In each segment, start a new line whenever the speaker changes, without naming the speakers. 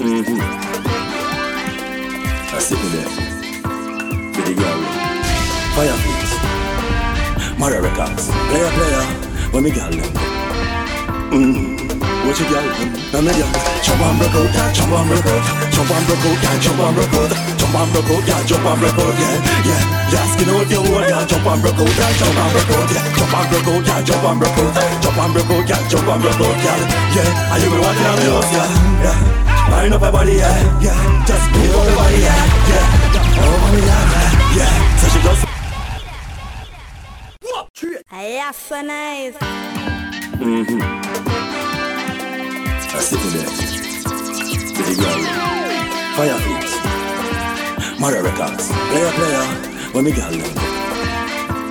Mm-hmm. I sit in there. The girl. Fire please. Mara Records. Player, player. When me girl them. Mm-hmm. What you them? Now me girl. Jump on out, yeah. Jump on out. Jump on out, yeah. Jump on out. Jump on out, yeah. Jump on out, yeah. Yeah. Yeah. Skin out your wall, yeah. Jump on out, yeah. Jump on out, yeah. Jump on out, yeah. Jump on out. Jump on out, yeah. Jump on out, yeah. Yeah. Are you been walking on the house, yeah? Yeah. Wind up your body, yeah, yeah. Just move up your body, yeah, yeah. Oh, mommy, yeah, yeah, yeah. So she just.
Yeah, so nice.
Mm-hmm. I sit in there. The girl. Fire please. Mara Records. Player, player. When me girl.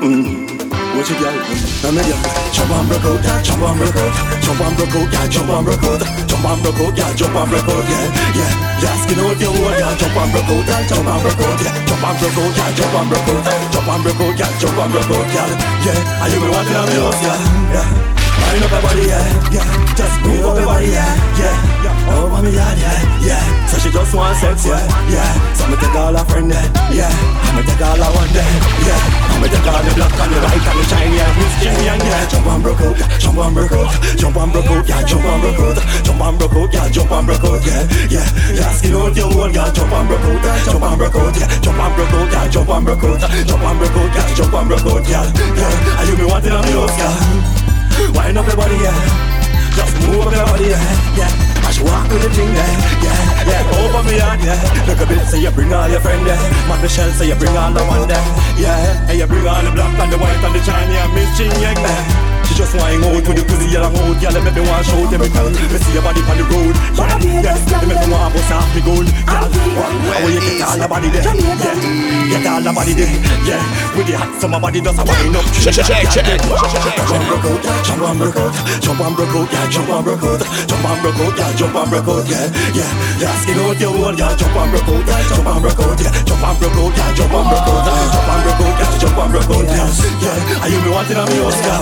Mm-hmm. What you girl? Now me girl. Jump on out, yeah. Jump on out. Jump on out, yeah. Jump on out. Jump on out, yeah. Jump on out, yeah. Yeah. Yeah. Skin out your wall, yeah. Jump on out, yeah. Jump on out, yeah. Jump on out, yeah. Jump on out. Jump on out, yeah. Jump on out, yeah. Yeah. Are you been walking on house, yeah? Yeah. Wind up your body, yeah, yeah. Just move up your body, yeah, yeah. Yeah. Oh, mommy, yeah, yeah, yeah. So she just want sex, yeah, yeah. So I'ma take all her friend, yeah, yeah. I'ma take all her one day, yeah. I'ma take all the black and the white and the shiny, yeah. Miss and yeah. Jump on broke out, jump on broke out, jump on broke out, yeah. Jump on broke out, jump on broke out, yeah. Jump on broke out, yeah, yeah. Yeah, skin out your wall, yeah. Jump on broke out, jump on broke out, yeah. Jump on broke out, yeah. Jump on broke out, jump on broke out, yeah. Jump on broke out, yeah, yeah. Are you me wanting on me yeah? Wind up your body, yeah. Just move up your body, yeah. yeah. Walk with the thing, yeah. Yeah, yeah. Over me yard, yeah. Look a bit, say you bring all your friend, yeah. Matt Michelle, say you bring all the one, there. Yeah, and you bring all the black and the white and the Chinese, Miss Ching, yeah. She just wanting out with the pussy yellow out, yeah. Let me want shout every time. Me see your body on the road, yeah. Yeah, let me want bust off me gold, yeah. How will you get all the body there? Yeah, get all the body there, yeah. With the hot summer body just a wind up.
Check, check, check.
Jump on broke out, jump on broke out, jump on broke out, yeah, jump on broke out, jump on broke out, yeah, jump on broke out, yeah, yeah, yeah, skin out your wall, yeah, jump on broke out, yeah, jump on broke out, yeah, jump on broke out, yeah, jump on broke out, jump on broke out, yeah, jump on broke out, yeah, yeah, are you me wanting on me Oscar?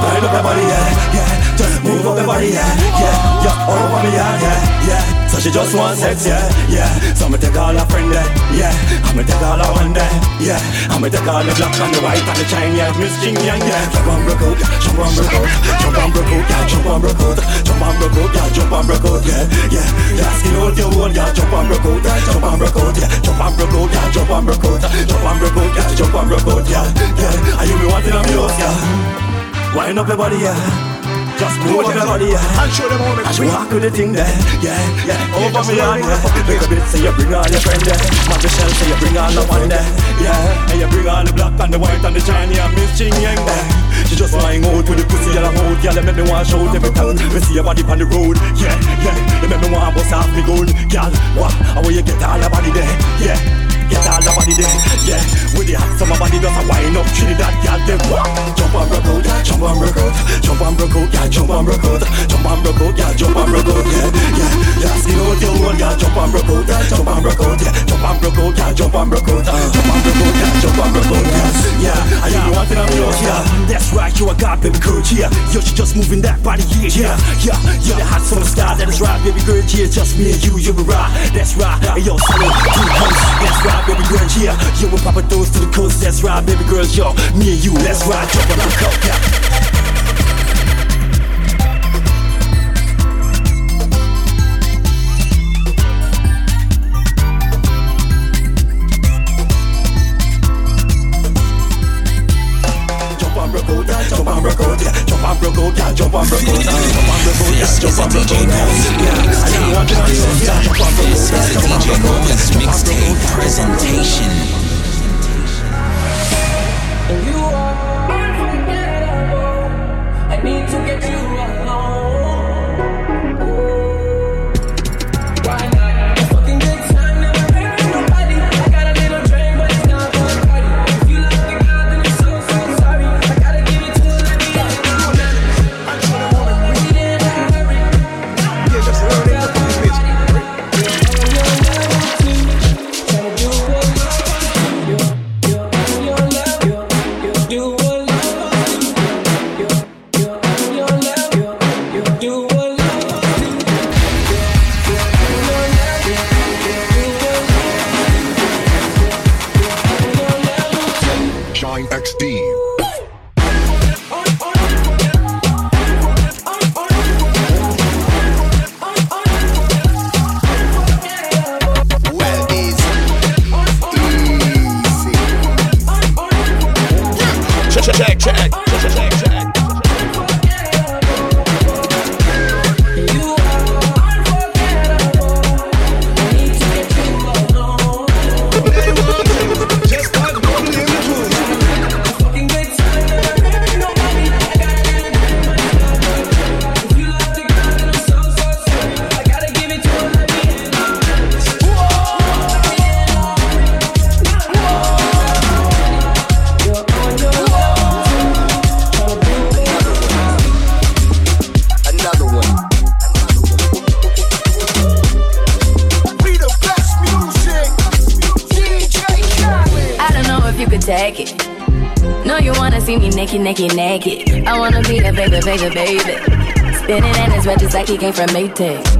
Wind up your body, yeah, yeah, just move up your body, yeah, yeah, yeah, all over me, yeah, yeah, yeah. So she just wants sex, yeah, yeah. So I'ma take all her friend yeah. I'ma take all her one yeah. I'ma take all the black and the white and the shine, yeah. Miss King, yeah, yeah. Jump on broke out, jump on broke out, jump on broke out, yeah. Jump on broke out, jump on broke out, yeah. Jump on broke out, yeah, yeah. Yeah, skin out your wall, yeah. Jump on broke out. Jump on broke out, yeah. Jump on broke out, yeah. Jump on broke out, jump on broke yeah. Jump on broke out, yeah, yeah. Are you me wanting me house, yeah? Wind up your body, yeah. Just move up your body, yeah.
And show them how
you walk with the thing there, yeah, yeah. Over me on, yeah. Make a bit, say you bring all your friend there. Matt Michelle, say you bring all the one there, yeah. And you bring all the black and the white and the shiny and Miss Ching Yang there. She just lying out with the pussy yellow out, yeah. Let me want shout every time. Me see your body on the road, yeah, yeah. Let me want bust off me gold, girl. What? How will you get all the body there, yeah. Get all the body there, yeah. With the hot summer body just a wind up Trinidad, girl. Them what? Jump on broke out, yeah. Jump on broke out, jump on broke out, yeah. Jump on broke out, jump on broke out, yeah. Jump on broke out, yeah, yeah. Yeah, skin out your wall, yeah. Jump on broke out, yeah. Jump on broke out, yeah. Jump on broke out, yeah. Jump on broke out, jump on broke out, yeah. Jump on broke out, yeah. Yeah, are you wanting on me, yeah?
That's right, you a god, baby girl, yeah. Yo, she just moving that body, yeah, yeah, yeah. You're the hot summer style, that is right, baby girl, yeah. Just me and you, you're a ride, that's right. Yo, solo, two that's right, baby girl, yeah. You will pop a toes to the coast, that's right, baby girl, yo. Me and you, let's ride, jump on the
broke out, yeah. Jump on broke out. Jump broke out, yeah.
This is
Jump
a
broke out, yeah.
Mo's
Yeah, are you wanting on me, yeah? Jump broke
This
out,
is the
Jump on
DJ
yeah.
presentation.
I need to get you
naked, naked. I wanna be a baby, baby, baby. Spinning in his red just like he came from Maytag.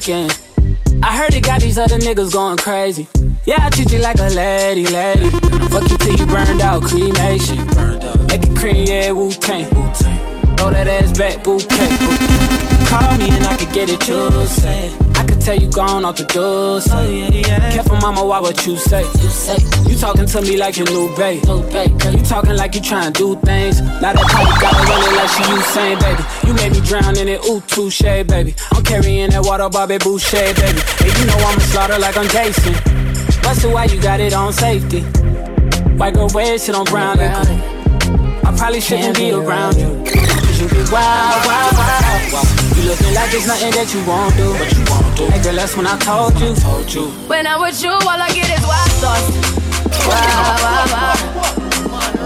Taking. I
heard it got these other niggas going crazy. Yeah, I treat you like a lady, lady. Fuck you till you burned out, cremation. Make it cream, yeah, Wu Tang. Throw that ass back, bouquet. Call me and I could get it, you say. I could tell you gone off the door. Oh, say. Careful, mama, why what you say? You say you talking to me like your new babe. You talking like you trying to do things. Now that probably got her running like she Usain, baby. You made me drown in it, ooh, touche, baby. Carrying that water, Bobby Boucher, baby. And you know I'ma slaughter like I'm Jason. Busted, why you got it on safety? White girl wear shit on brown. I probably shouldn't be around you. Cause you be wild, wild, wild. You looking like there's nothing that you won't do. But you won't do. Hey girl, that's when I told you. Told you.
When I'm with you, all I get is wild thoughts. Wow, wow, wow.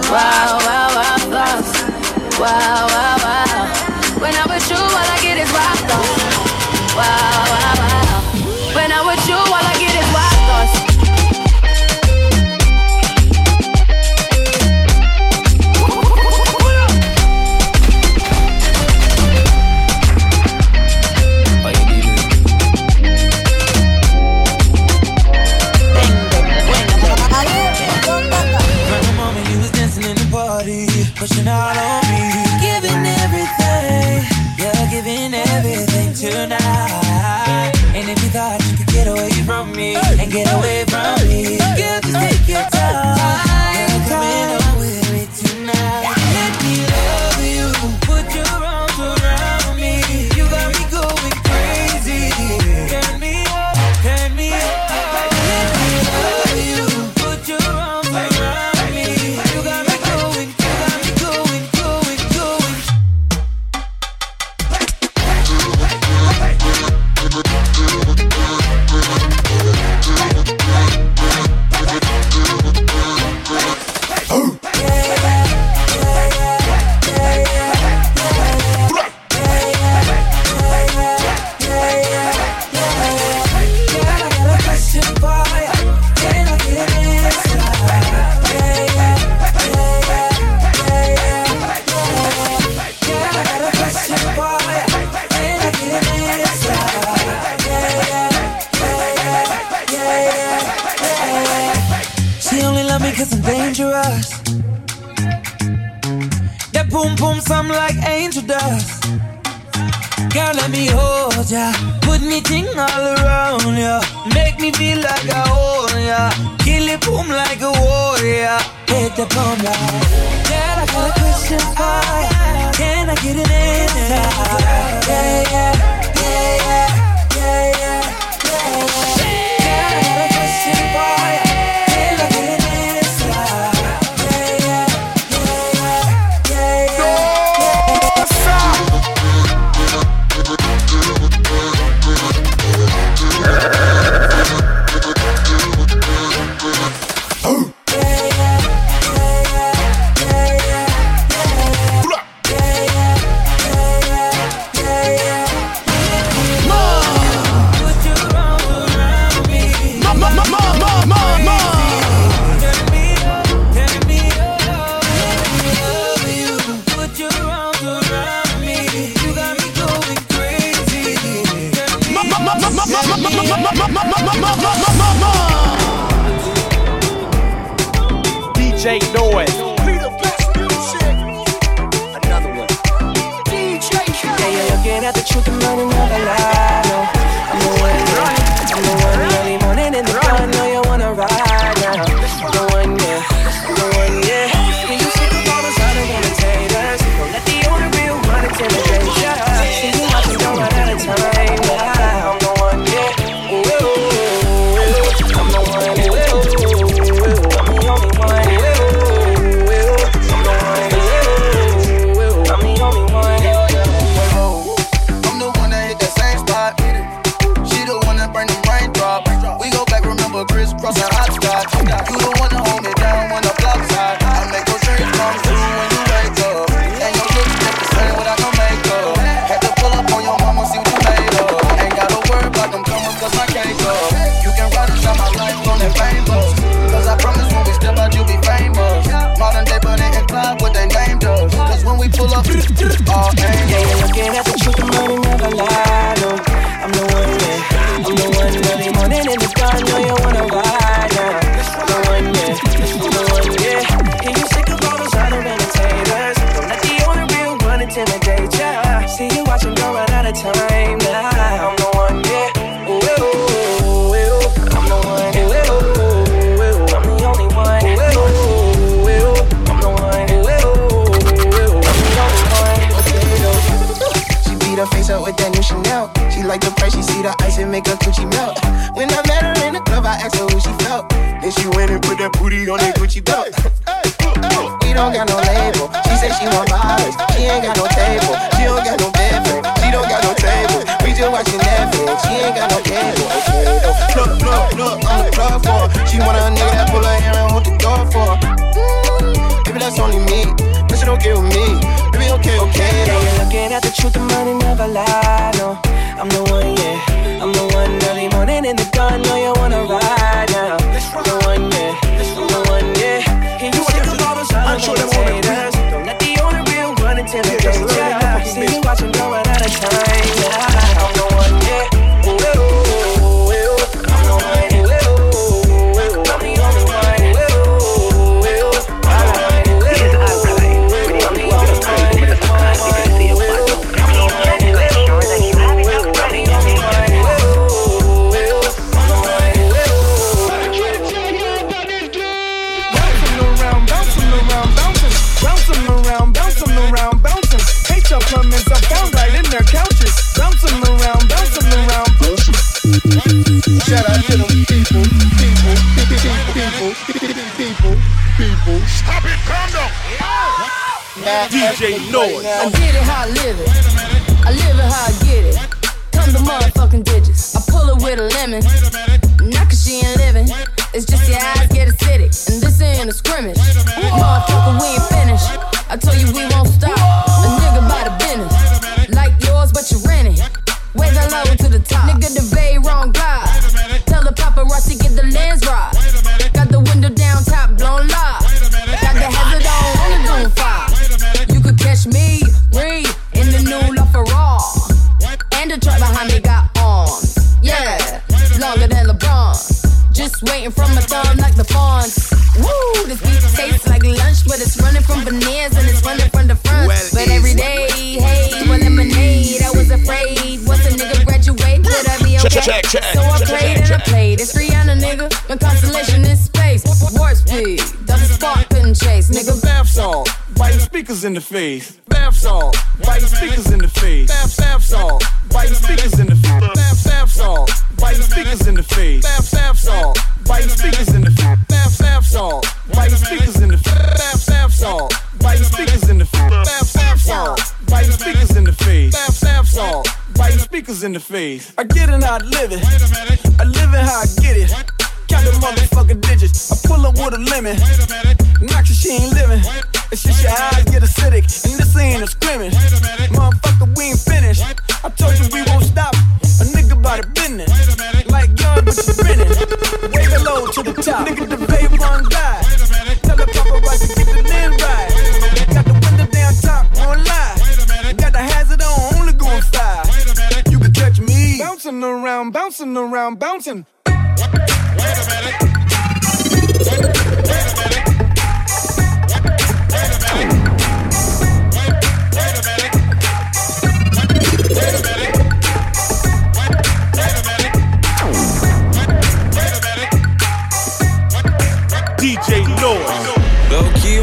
Wow, wow, wow, thoughts. When I'm with you, all I get is wild thoughts. Wow, wow, wow.
When
I'm
with
you,
I
get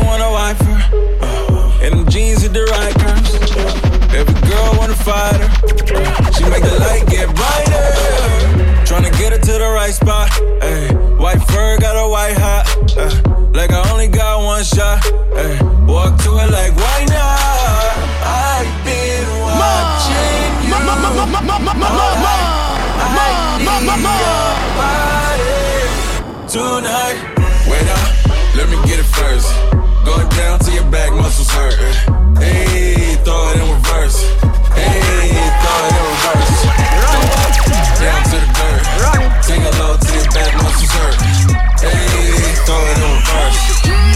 Want a wifer. Uh, and them jeans with the right curves. Every girl wanna fight her. She make the light get brighter. Tryna get her to the right spot. Ay, white fur got a white hot. Uh, like I only got one shot. Ay, walk to it like why not? I've been watching you. All night. I need your body tonight. Wait up, let me get it first. Go down to your back muscles hurt. Hey, throw it in reverse. Hey, throw it in reverse. Down to the dirt. Take a low to your back muscles hurt. Hey, throw it in reverse.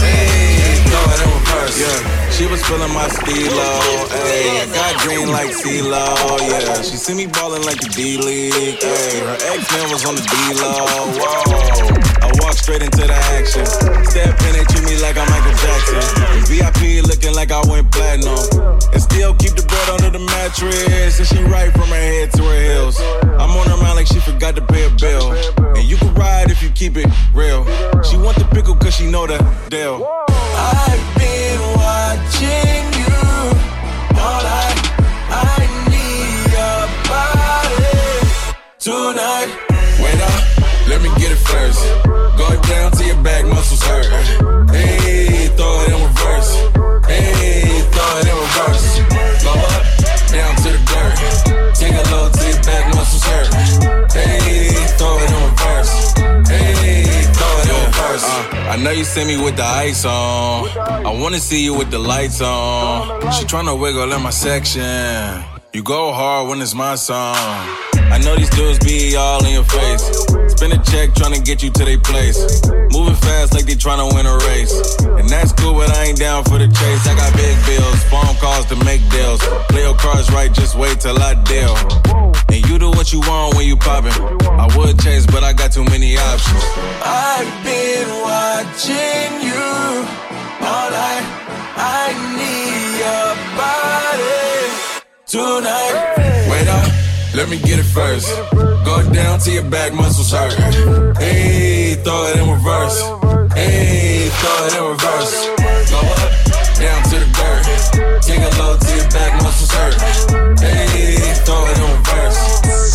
Hey, throw it in reverse. Yeah, she was feeling my stilo. Hey, I got green like CeeLo. Yeah, she see me ballin' like the D League. Hey, her ex man was on the D-Lo. Whoa. I walk straight into the action. Step in, they treat me like I'm Michael Jackson. The VIP looking like I went platinum. And still keep the bread under the mattress. And she right from her head to her heels. I'm on her mind like she forgot to pay a bill. And you can ride if you keep it real. She want the pickle cause she know the deal. I've been watching let me get it first. Go down to your back muscles hurt. Hey, I know you see me with the ice on. I wanna see you with the lights on. She tryna wiggle in my section. You go hard when it's my song. I know these dudes be all in your face. Spend a check tryna get you to their place. Moving fast like they tryna win a race. And that's cool, but I ain't down for the chase. I got big bills, phone calls to make deals. Play your cards right, just wait till I deal. And you do what you want when you poppin'. I would chase, but I got too many options. I've been watching you all night. I need your body tonight. Let me get it first. Go down to your back muscles hurt. Hey, throw it in reverse. Hey, throw it in reverse. Go up, down to the dirt. Take a low to your back muscles hurt. Hey, throw it in reverse.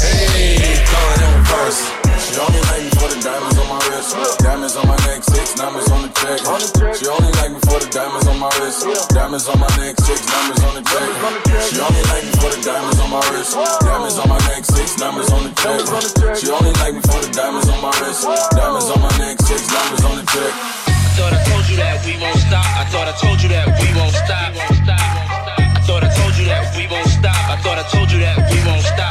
Hey, throw it in reverse. She only like me for the diamonds on my wrist. Diamonds on my neck, six diamonds on the check. She only for the diamonds on my wrist. Diamonds on my neck, six diamonds on the check. She only like me for the diamonds on my wrist. Diamonds on my neck, six diamonds on the check. She only like me for the diamonds on my wrist. Diamonds on my neck, six diamonds on the check.
I thought I told you that we won't stop. I thought I told you that we won't stop. I thought I told you that we won't stop. I thought I told you that we won't stop.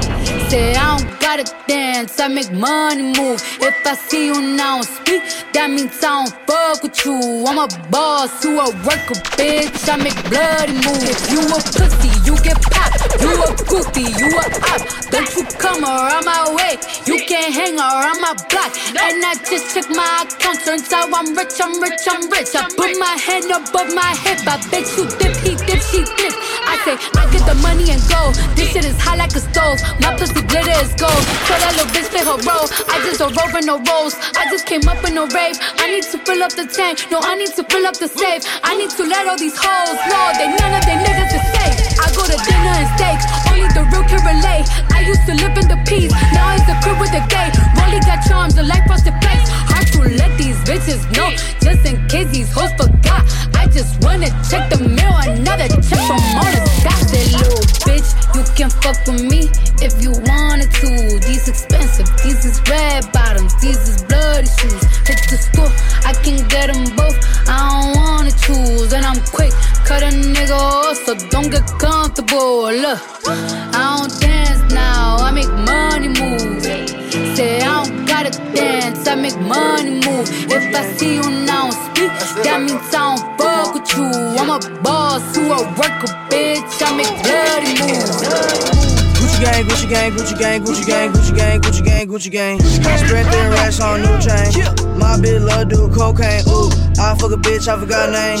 I don't gotta dance, I make money move. If I see you now speak, that means I don't fuck with you. I'm a boss, you a worker, bitch. I make bloody moves. You a pussy, you get popped. You a goofy, you a op. Don't you come around my way. You can't hang around my block. And I just check my account. Turns out I'm rich, I'm rich, I'm rich. I put my hand above my hip. I bet you dip, he dip, she dip. I say, I get the money and go. This shit is hot like a stove. My pussy glitter is gold. So that little bitch play her role. I just don't roll in no rolls. I just came up in no rave. I need to fill up the tank. No, I need to fill up the safe. I need to let all these hoes know that none of they niggas is safe. I go to dinner and steak. Only the real can relate. I used to live in the peace. Now it's the crib with the gay. Rolly got charms, a life frosted place. Let these bitches know. Just in case these hoes forgot. I just wanna check the mail. Another check from on the. That little bitch, you can fuck with me if you wanted to. These expensive, these is red bottoms, these is bloody shoes. Hit the store, I can get them both. I don't wanna choose, and I'm quick, cut a nigga off, so don't get comfortable. Look, I don't dance now, I make money. Say I don't gotta dance, I make money move. If I see you now speak, that means I don't fuck with you. I'm a boss, you a worker, bitch. I make bloody moves.
Gucci gang, Gucci gang, Gucci gang, Gucci gang, Gucci gang, Gucci gang, Gucci gang. Spread thin racks on new chain. My bitch love do cocaine. Ooh, I fuck a bitch, I forgot name.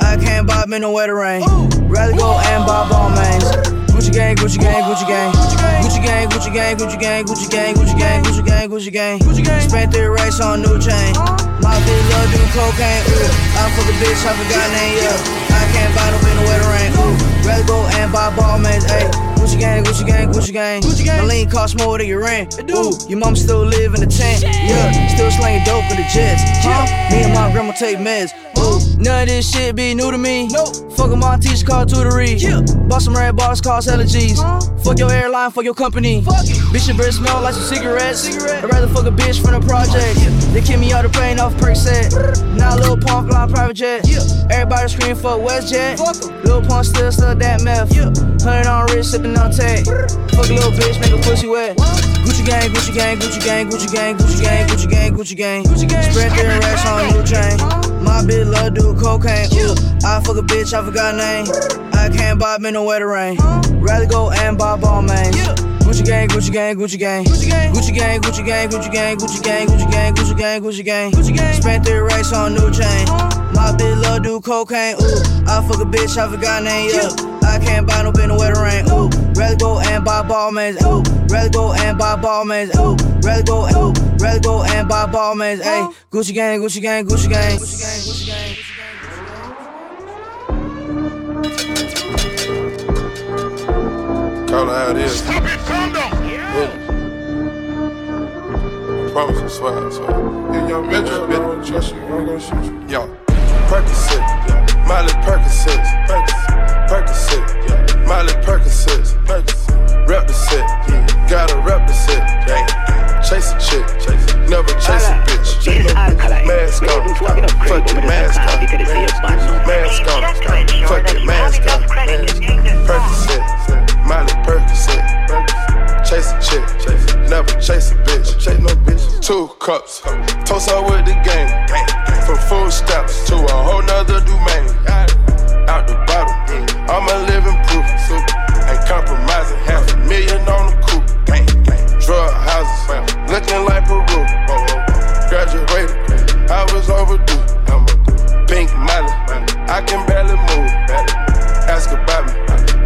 I can't bob in the wetter rain. Rather go and buy Balmains. Gucci gang, Gucci gang, Gucci gang. Gucci gang, Gucci gang, Gucci gang, Gucci gang, Gucci gang, Gucci gang, Gucci gang. Spent three racks on new chain. My bitch love do cocaine. Ooh, I fuck a bitch, I forgot name. Yeah, I can't buy no in the wetter rain. Ooh, rather go and buy Balmains. Ayy. Gucci gang, Gucci gang, Gucci gang. Gucci gang. My lean cost more than your rent. Ooh, your mom still live in the tent. Yeah, still slanging dope in the jets. Huh? Me and my grandma take meds. Ooh, none of this shit be new to me. Nope. Fuck with my teacher called tutory. Yeah. Bought some red bars, cost hella G's. Fuck your airline, fuck your company. Fuck it. Bitch, your breath smell like some cigarettes. Cigarette. I'd rather fuck a bitch from the project. Oh, they kick me out the plane off Percocet. Now Lil Pump flying private jet. Yeah. Everybody scream for WestJet. Fuck 'em. Lil Pump still stuck that meth. Yeah. Hundred on wrist, sipping on tech. Fuck a little bitch, make a pussy wet. Gucci gang, Gucci gang, Gucci gang, Gucci gang, Gucci gang, Gucci gang, Gucci gang. Gucci gang. Spread thin racks on new chain. My bitch love do cocaine. Ooh, I fuck a bitch, I forgot name. I can't bob in the wetter rain. Rather go and buy ball man. Gucci gang, Gucci gang, Gucci gang. Gucci gang, Gucci gang, Gucci gang, Gucci gang, Gucci gang, Gucci gang, Gucci gang, Gucci gang. Gucci gang. Spent three racks on new chain. Uh-huh. My bitch love do cocaine. Ooh, I fuck a bitch, I forgot name. Yeah, I can't buy no bin the wetter rain. Rather go and buy ball. Ooh, rather go and buy ball. Ooh, rather go. Ooh, rather go and buy ball Ayy, Gucci gang, Gucci gang, Gucci gang.
Call it how it is. Stop it, condom. Yeah. yeah. I promise, I swear, I swear. You I don't trust you. I'm gonna shoot you. Yo, Percocet, yeah. Molly Percocet, Percocet, Percocet. Yeah. Molly Percocet, Percocet. Rep the set, yeah. Gotta rep the set, yeah. Chase a chick, never chase a bitch. Mask on, fuck it, mask on. Mask on, fuck it, mask on. Percocet, Molly Percocet. Chase a chick, never chase a bitch. Chase no bitch. Two cups, toast her with the game. From food stamps to a whole nother domain. Out the I'm a living proof. Ain't compromising, half a million on the coupe. Drug houses, looking like Peru. Oh, oh, oh. Graduated, I was overdue. Pink Molly, I can barely move. Ask about me,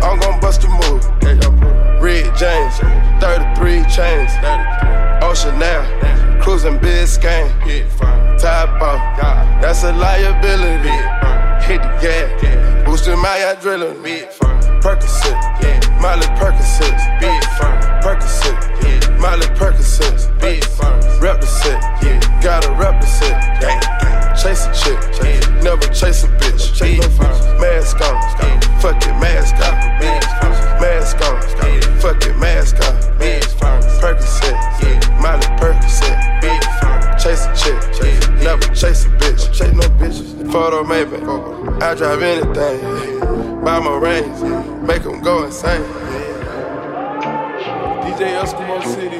I'm gon' bust a move. Red James, 33 chains. Ocean now, cruising Biscayne. Top off, that's a liability. Hit the gas, Boost in my adrenaline. Be firm. Percocet. Yeah. Molly Percocet. Be firm. Percocet. Yeah. Molly Percocet. Be firm. Rep. Yeah. Gotta represent, the Chase a chick. Yeah. Never chase a bitch. Chase Be firm. Mask on. Yeah. Fuck it, mask on. Be firm. Mask on. Yeah. Fuck it, mask on. Be firm. Percocet. Yeah. Molly Percocet never chase a bitch. Chase no bitches. Photo maybe, I drive anything. Buy my range, make them go insane. DJ Eskimo City.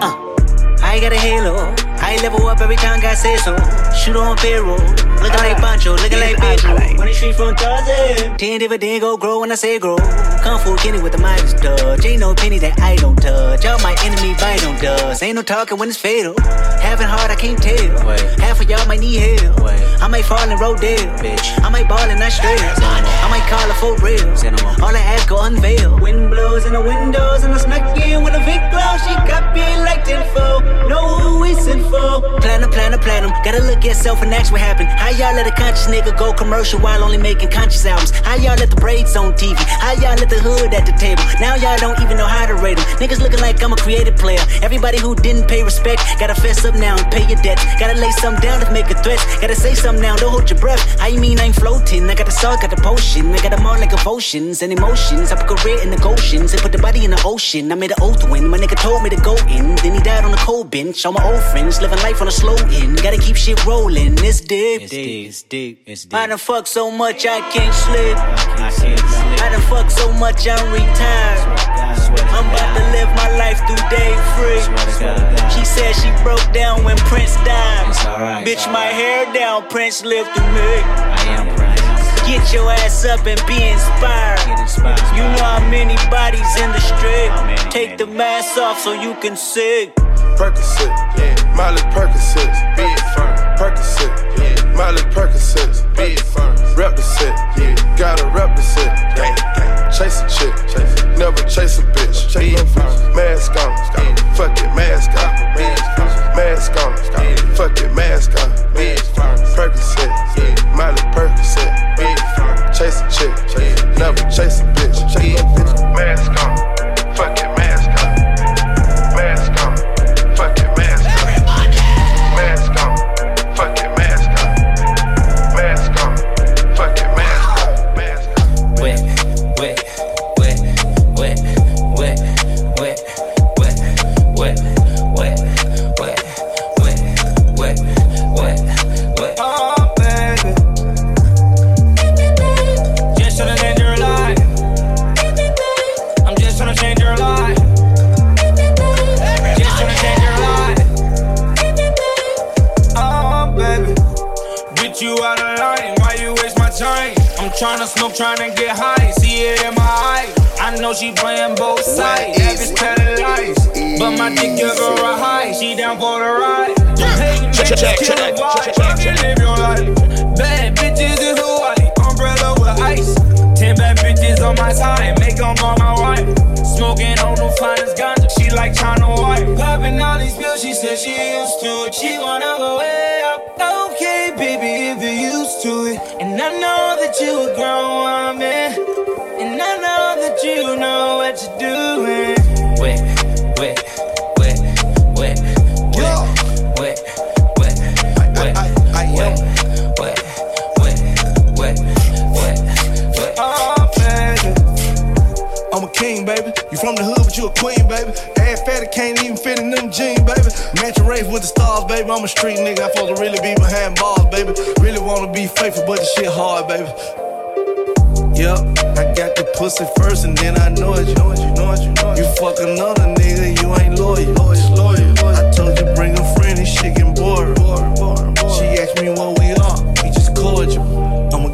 Uh, I got a halo. I level up every time God says so. Shoot on payroll. Looking like Pancho, looking like Pedro. The street from Tarzan. Ten dividend go grow when I say grow. Kung Fu Kenny with the Midas touch. Ain't no penny that I don't touch. Y'all my enemy bite on dust. Ain't no talking when it's fatal. Having hard, I can't tell. Half of y'all might need help. I might fall in Rodale. Bitch. I might ball and not straight. I might call it for real. All I ask go unveil. Wind blows in the windows and I snuck in with a big glow. She got me like tenfold. Know who we sent for. Platinum, platinum, platinum. Gotta look at yourself and ask what happened. How y'all let a conscious nigga go commercial while only making conscious albums? How y'all let the braids on TV? How y'all let the hood at the table? Now y'all don't even know how to rate them. Niggas looking like I'm a creative player. Everybody who didn't pay respect, gotta fess up now and pay your debts. Gotta lay something down to make a threat. Gotta say something now, don't hold your breath. How you mean I ain't floating? I got the salt, got the potion. I got them all like emotions and emotions. I put career in the oceans and put the body in the ocean. I made an oath when my nigga told me to go in. Then he died on the cold bench. All my old friends living life on a slow end. Gotta keep shit rolling. It's deep. It's deep. It's deep. It's deep. I done fuck so much I can't sleep. I can't sleep. I done fuck so much I'm retired. I'm about to live my life through day free. She said she broke down when Prince died. Bitch, my hair down, Prince lived through me. I am Get your ass up and be inspired. inspired. You know how many bodies in the street. Take the mask off so you can see.
Percocet, yeah. Molly Percocet, big firm. Percocet, yeah. Molly Percocet, big firm. Rep the set, yeah. Gotta rep the set, yeah. Chase a chick, never chase a bitch. Chase no bitch. Mask on, fuck it, mask on. Mask on, fuck it, mask on. Percocet, yeah. Molly Percocet, big firm. Chase a chick, never chase a bitch.
Tryna smoke, tryna get high. See it in my eye. I know she playing both sides. That bitch telling lies. But my dick give her a high. She down for the ride. Hey,
Check,
bitch,
check,
kill
check, check, check, check.
Live your life. Bad bitches in Hawaii. Umbrella with ice. Ten bad bitches on my side. Make them on my wife. Smoking on the finest ganja. She like China White. Popping all these pills. She said she used to it. She wanna go way up. I know that you a grown woman, and I know that you
know what you're doing.
I'm a king, baby. You from the hood, but you a queen, baby. Ass fatty can't even fit in them jeans, baby. Match a race with the stars, baby. I'm a street nigga. I supposed to really be behind bars, baby. Really wanna be faithful, but the shit hard, baby. Yep, I got the pussy first and then I know it. You know it, you know it, you know it. You fuck another nigga, you ain't loyal. I told you bring a friend, and shit getting bored. She asked me what we are, we just cordial.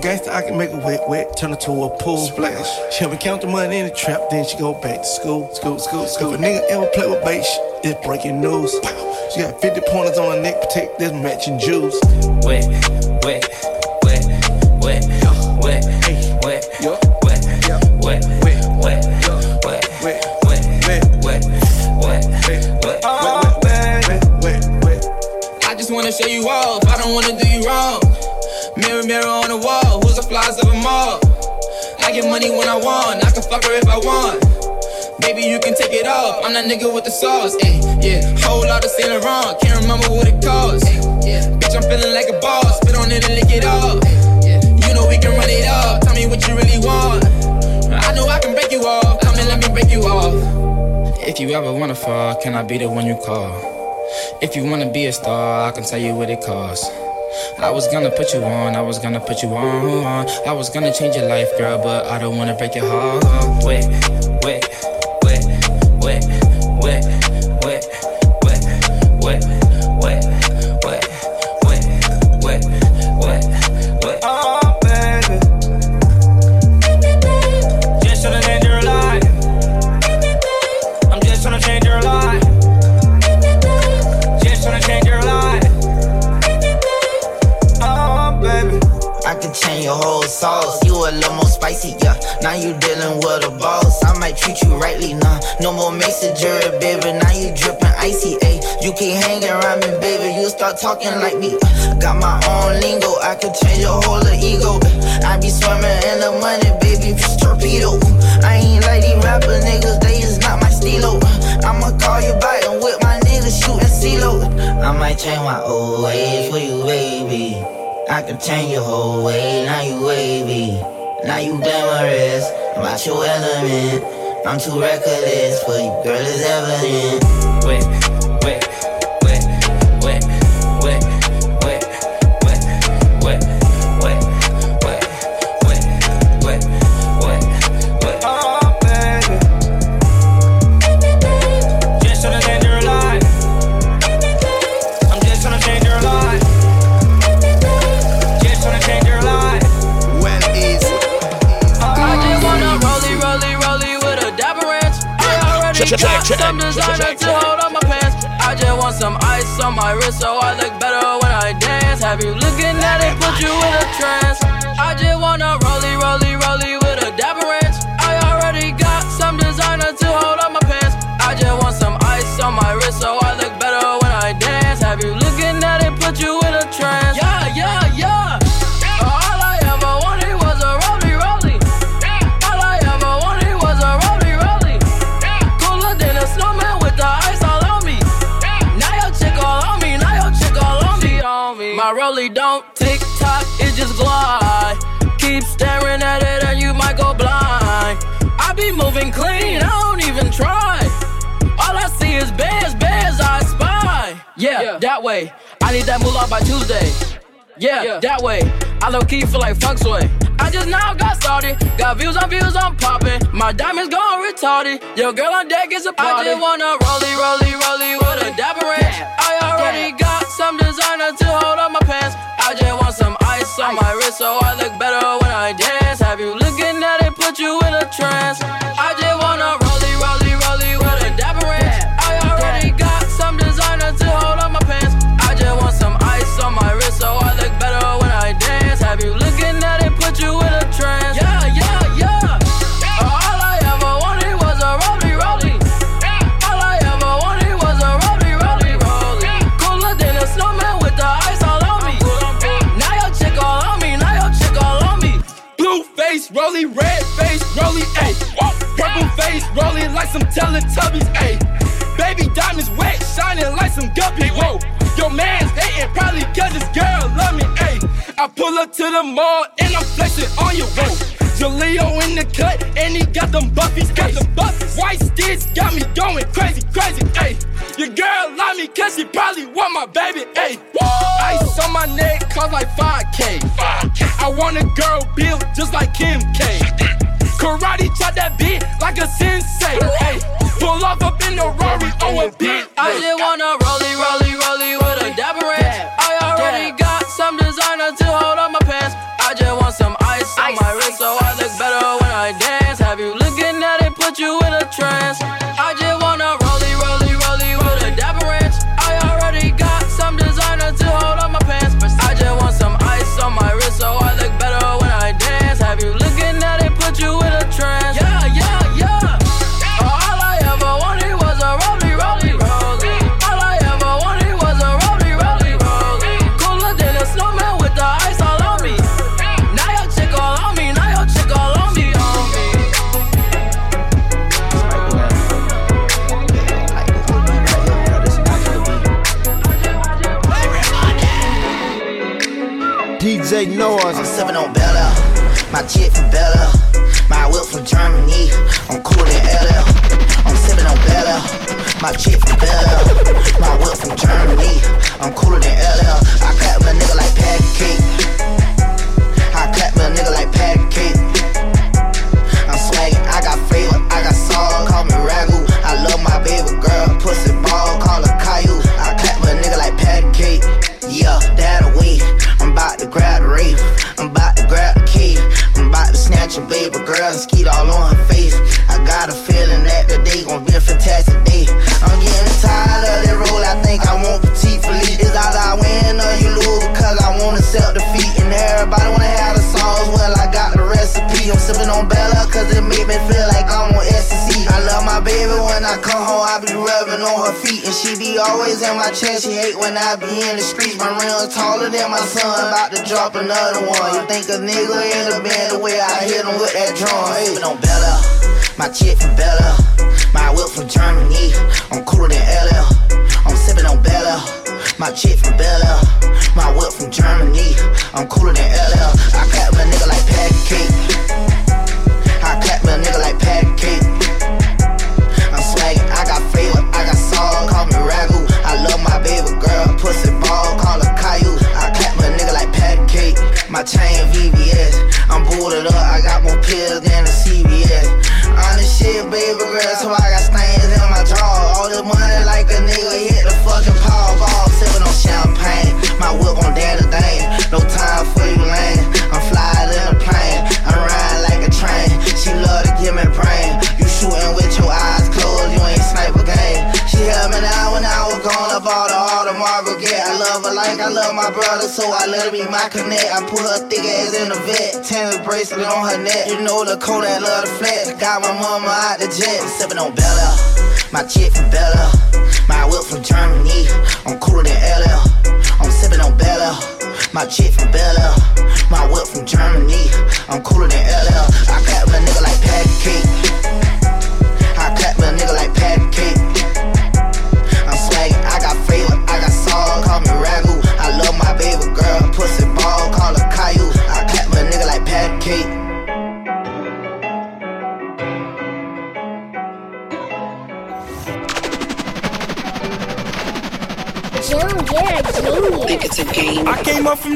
I'm gangster, I can make a wet, wet, turn it to a pool splash. She help me count the money in the trap, then she go back to school, school, school, school. If a nigga ever play with bait, shit, it's breaking news. She got 50 pointers on her neck, protect this matching jewels.
Wet, wet, wet, wet, wet, wet, wet, wet, wet, wet, wet, wet, wet, wet, wet, wet, wet.
Baby.
I just wanna show you off. I don't wanna money when I want. I can fuck her if I want. Baby, you can take it off. I'm that nigga with the sauce. Ay, yeah, whole lot of Saint Laurent. Can't remember what it cost. Ay, yeah, bitch, I'm feeling like a boss. Spit on it and lick it. Ay, yeah, you know we can run it up. Tell me what you really want. I know I can break you off. Come and let me break you off. If you ever wanna fall, can I be the one you call? If you wanna be a star, I can tell you what it costs. I was gonna put you on, I was gonna put you on. I was gonna change your life, girl, but I don't wanna break your heart. Wait,
talking like me. Got my own lingo. I can change your whole ego. I be swimming in the money, baby. Torpedo. I ain't like these rapper niggas. They is not my stilo. I'ma call you back and with my niggas shooting CeeLo. I might change my old ways for you, baby. I can change your whole way, now you wavy. Now you glamorous, about your element. I'm too reckless for you, girl, it's evident.
Wait,
some designer to hold on my pants. I just want some ice on my wrist so I look better when I dance. Have you looking at it, put you in a trance. Moving clean, I don't even try. All I see is bears, bears I spy. Yeah, that way. I need that moolah by Tuesday. Yeah, that way. I low key feel like funk sway. I just now got started. Got views on views, I'm popping. My diamonds gone retarded. Your girl on deck is a party. I just wanna rollie, rollie, rollie with a dapper ranch. I already got some designer to hold on my pants. I just want some ice on my wrist so I look better when I dance. Have you it, put you in a trance. I just wanna some
Teletubbies, ayy. Baby diamonds wet, shining like some guppies, whoa. Your man's hating probably cause his girl love me, ayy. I pull up to the mall and I'm flexing on you, whoa. Jaleo in the cut and he got them buffies, got them buffies. White sticks got me going crazy, crazy, ayy. Your girl love me cause she probably want my baby, ayy. Ice on my neck cost like 5K. 5K. I want a girl built just like Kim K. Karate chop that beat like a sensei. Hey, pull off up in the Rari on a beat.
I just wanna rollie, rollie, rollie with a dapper ranch. I already got some designer to hold on my pants. I just want some ice on my wrist so I look better when I dance. Have you looking at it, put you in a trance?
Drop another one. You think a nigga in the band the way I hit him with that drum. Hey. On Bella. My chick from Bella. My whip from Germany. I'm cooler than LL. I'm sipping on Bella. My chick from Bella. My whip from Germany. I'm cooler than so I let her be my connect. I put her thick ass in the vet, tennis bracelet on her neck. You know the cold that love the flex. Got my mama out the jet, sipping on Bella. My chick from Bella, my whip from Germany. I'm cooler than LL. I'm sipping on Bella. My chick from Bella, my whip from Germany. I'm cooler than LL. I clap my nigga like patty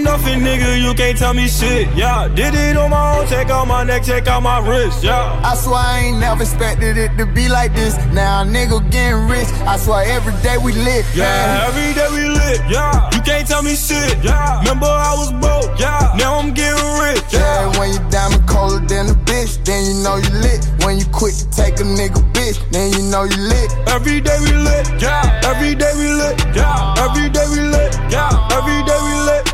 nothing, nigga. You can't tell me shit. Yeah, did it on my own. Check out my neck, check out my wrist. Yeah.
I swear I ain't never expected it to be like this. Now nigga getting rich. I swear every day we lit.
Yeah,
man.
every day we lit. Yeah, you can't tell me shit. Yeah, remember I was broke. Yeah, now I'm getting rich.
Yeah, when you diamond colder than a bitch, then you know you lit. When you quit to take a nigga bitch, then you know you lit.
Every day we lit. Yeah, every day we lit. Yeah, every day we lit. Yeah, every day we lit.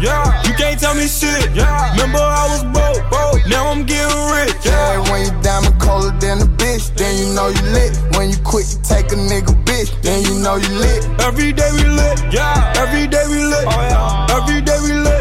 Yeah, you can't tell me shit. Yeah, remember I was broke, broke. Now I'm getting rich.
Yeah, when you diamond colder than a bitch, then you know you lit. When you quit, you take a nigga bitch, then you know you lit.
Every day we lit. Yeah, every day we lit. Oh yeah, every day we lit.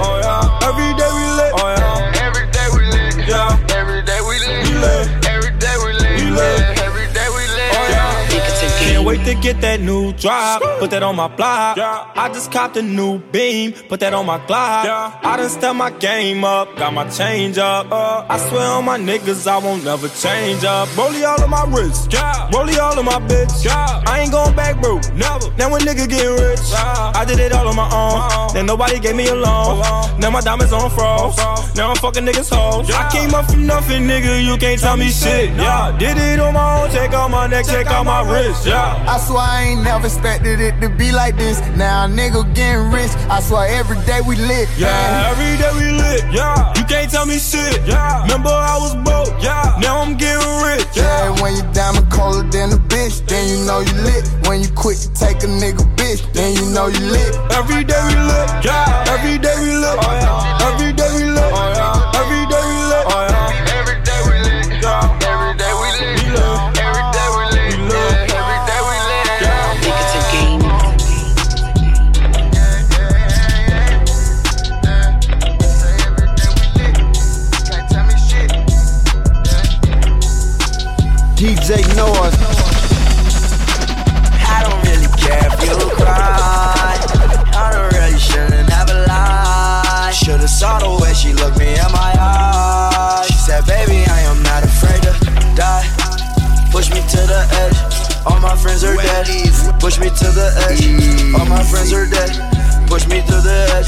To get that new drop. Put that on my block. I just copped a new beam. Put that on my Glock. I done step my game up. Got my change up. Uh, I swear on my niggas, I won't never change up. Rollie all of my wrist. Rollie all of my bitch. I ain't going back, bro. Never. Now when nigga get rich, I did it all on my own. Then nobody gave me a loan. Now my diamonds on froze. Now I'm fucking niggas hoes. I came up from nothing, nigga. You can't tell me shit. Yeah, did it on my own. Check out my neck, check out my wrist. Yeah.
I swear I ain't never expected it to be like this. Now a nigga getting rich. I swear every day we lit.
Yeah, every day we lit. Yeah, you can't tell me shit. Yeah, remember I was broke. Yeah, now I'm getting rich.
Yeah, when you diamond colder than a bitch, then you know you lit. When you quit, you take a nigga bitch, then you know you lit.
Every day we
friends are dead. Push me to the edge. All my friends are dead. Push me to the edge.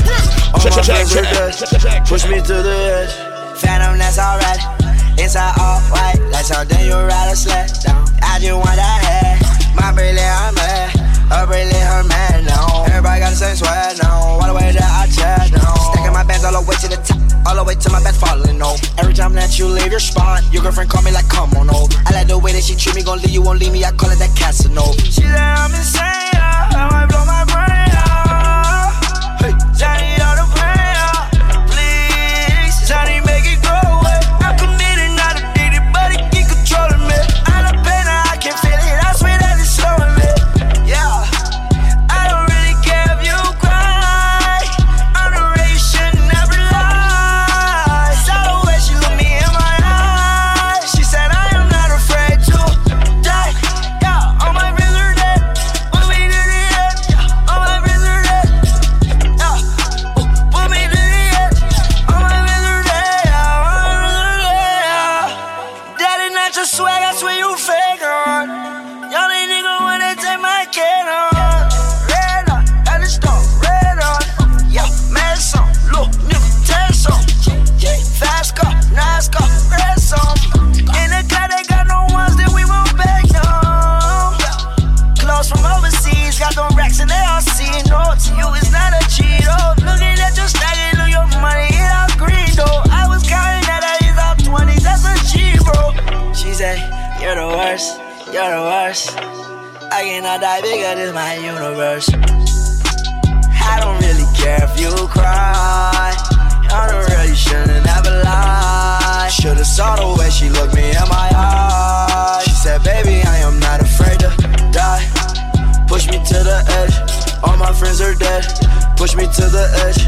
All my friends are dead. Push me to the edge. Phantom, that's alright. Inside all white, like something you ride a sled down. I just want that head. My bracelet, I'm Her bracelet, her man now. Everybody got the same sweat now. All the way that I chat now. Stacking my bands all the way to the top. All the way to my bed falling over. Every time that you leave your spot, your girlfriend call me like, come on over. I like the way that she treat me, gon' leave you, won't leave me. I call it that Casanova. She said I'm insane. I might blow my brain out. Hey, Johnny on the brain Push me to the edge.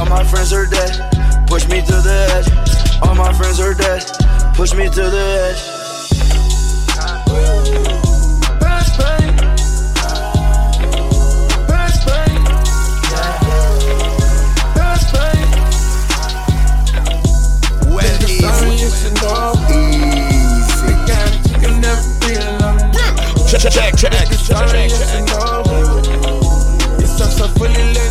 All my friends are dead. Push me to the edge. All my friends are dead. Push me to the edge.
Well,
Check, check, check, check, check, check, check.
It's so,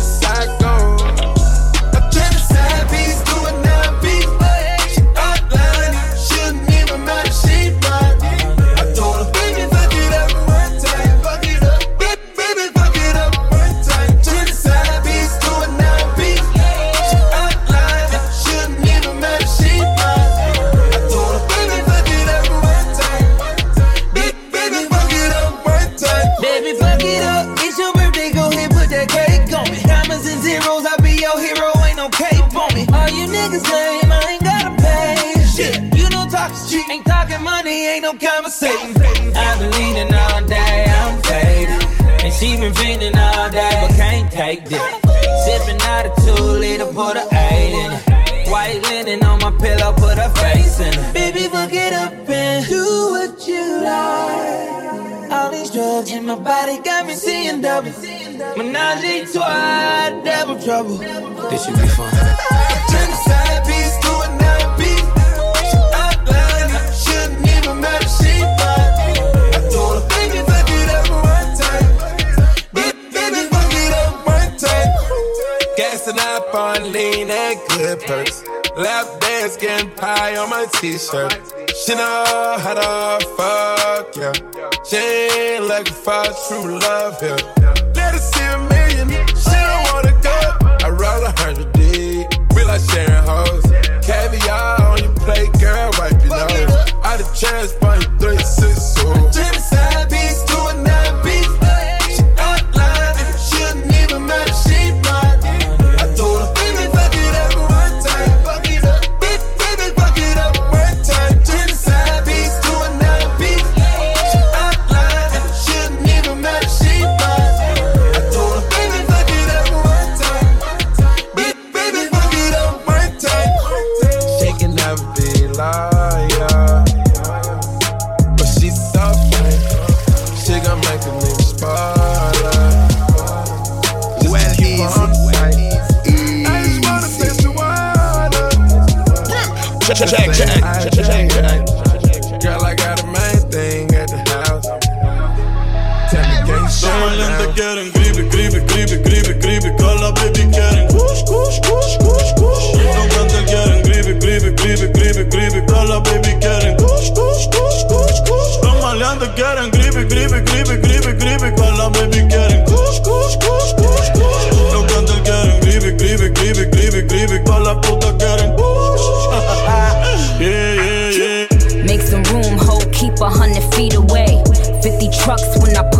Menage a trois, double trouble.
This should be fun.
Turn the side piece to a nine piece. She outlined it, shouldn't even matter. She fine. I told her, baby, fuck it up one time. Baby, fuck it up one time.
Gassing up on lean and good perks. Lap dance getting pie on my t-shirt. She know how to fuck, yeah. She ain't looking for true love here. Sharing hoes. Caviar on your plate, girl, wipe your nose. Out of chance,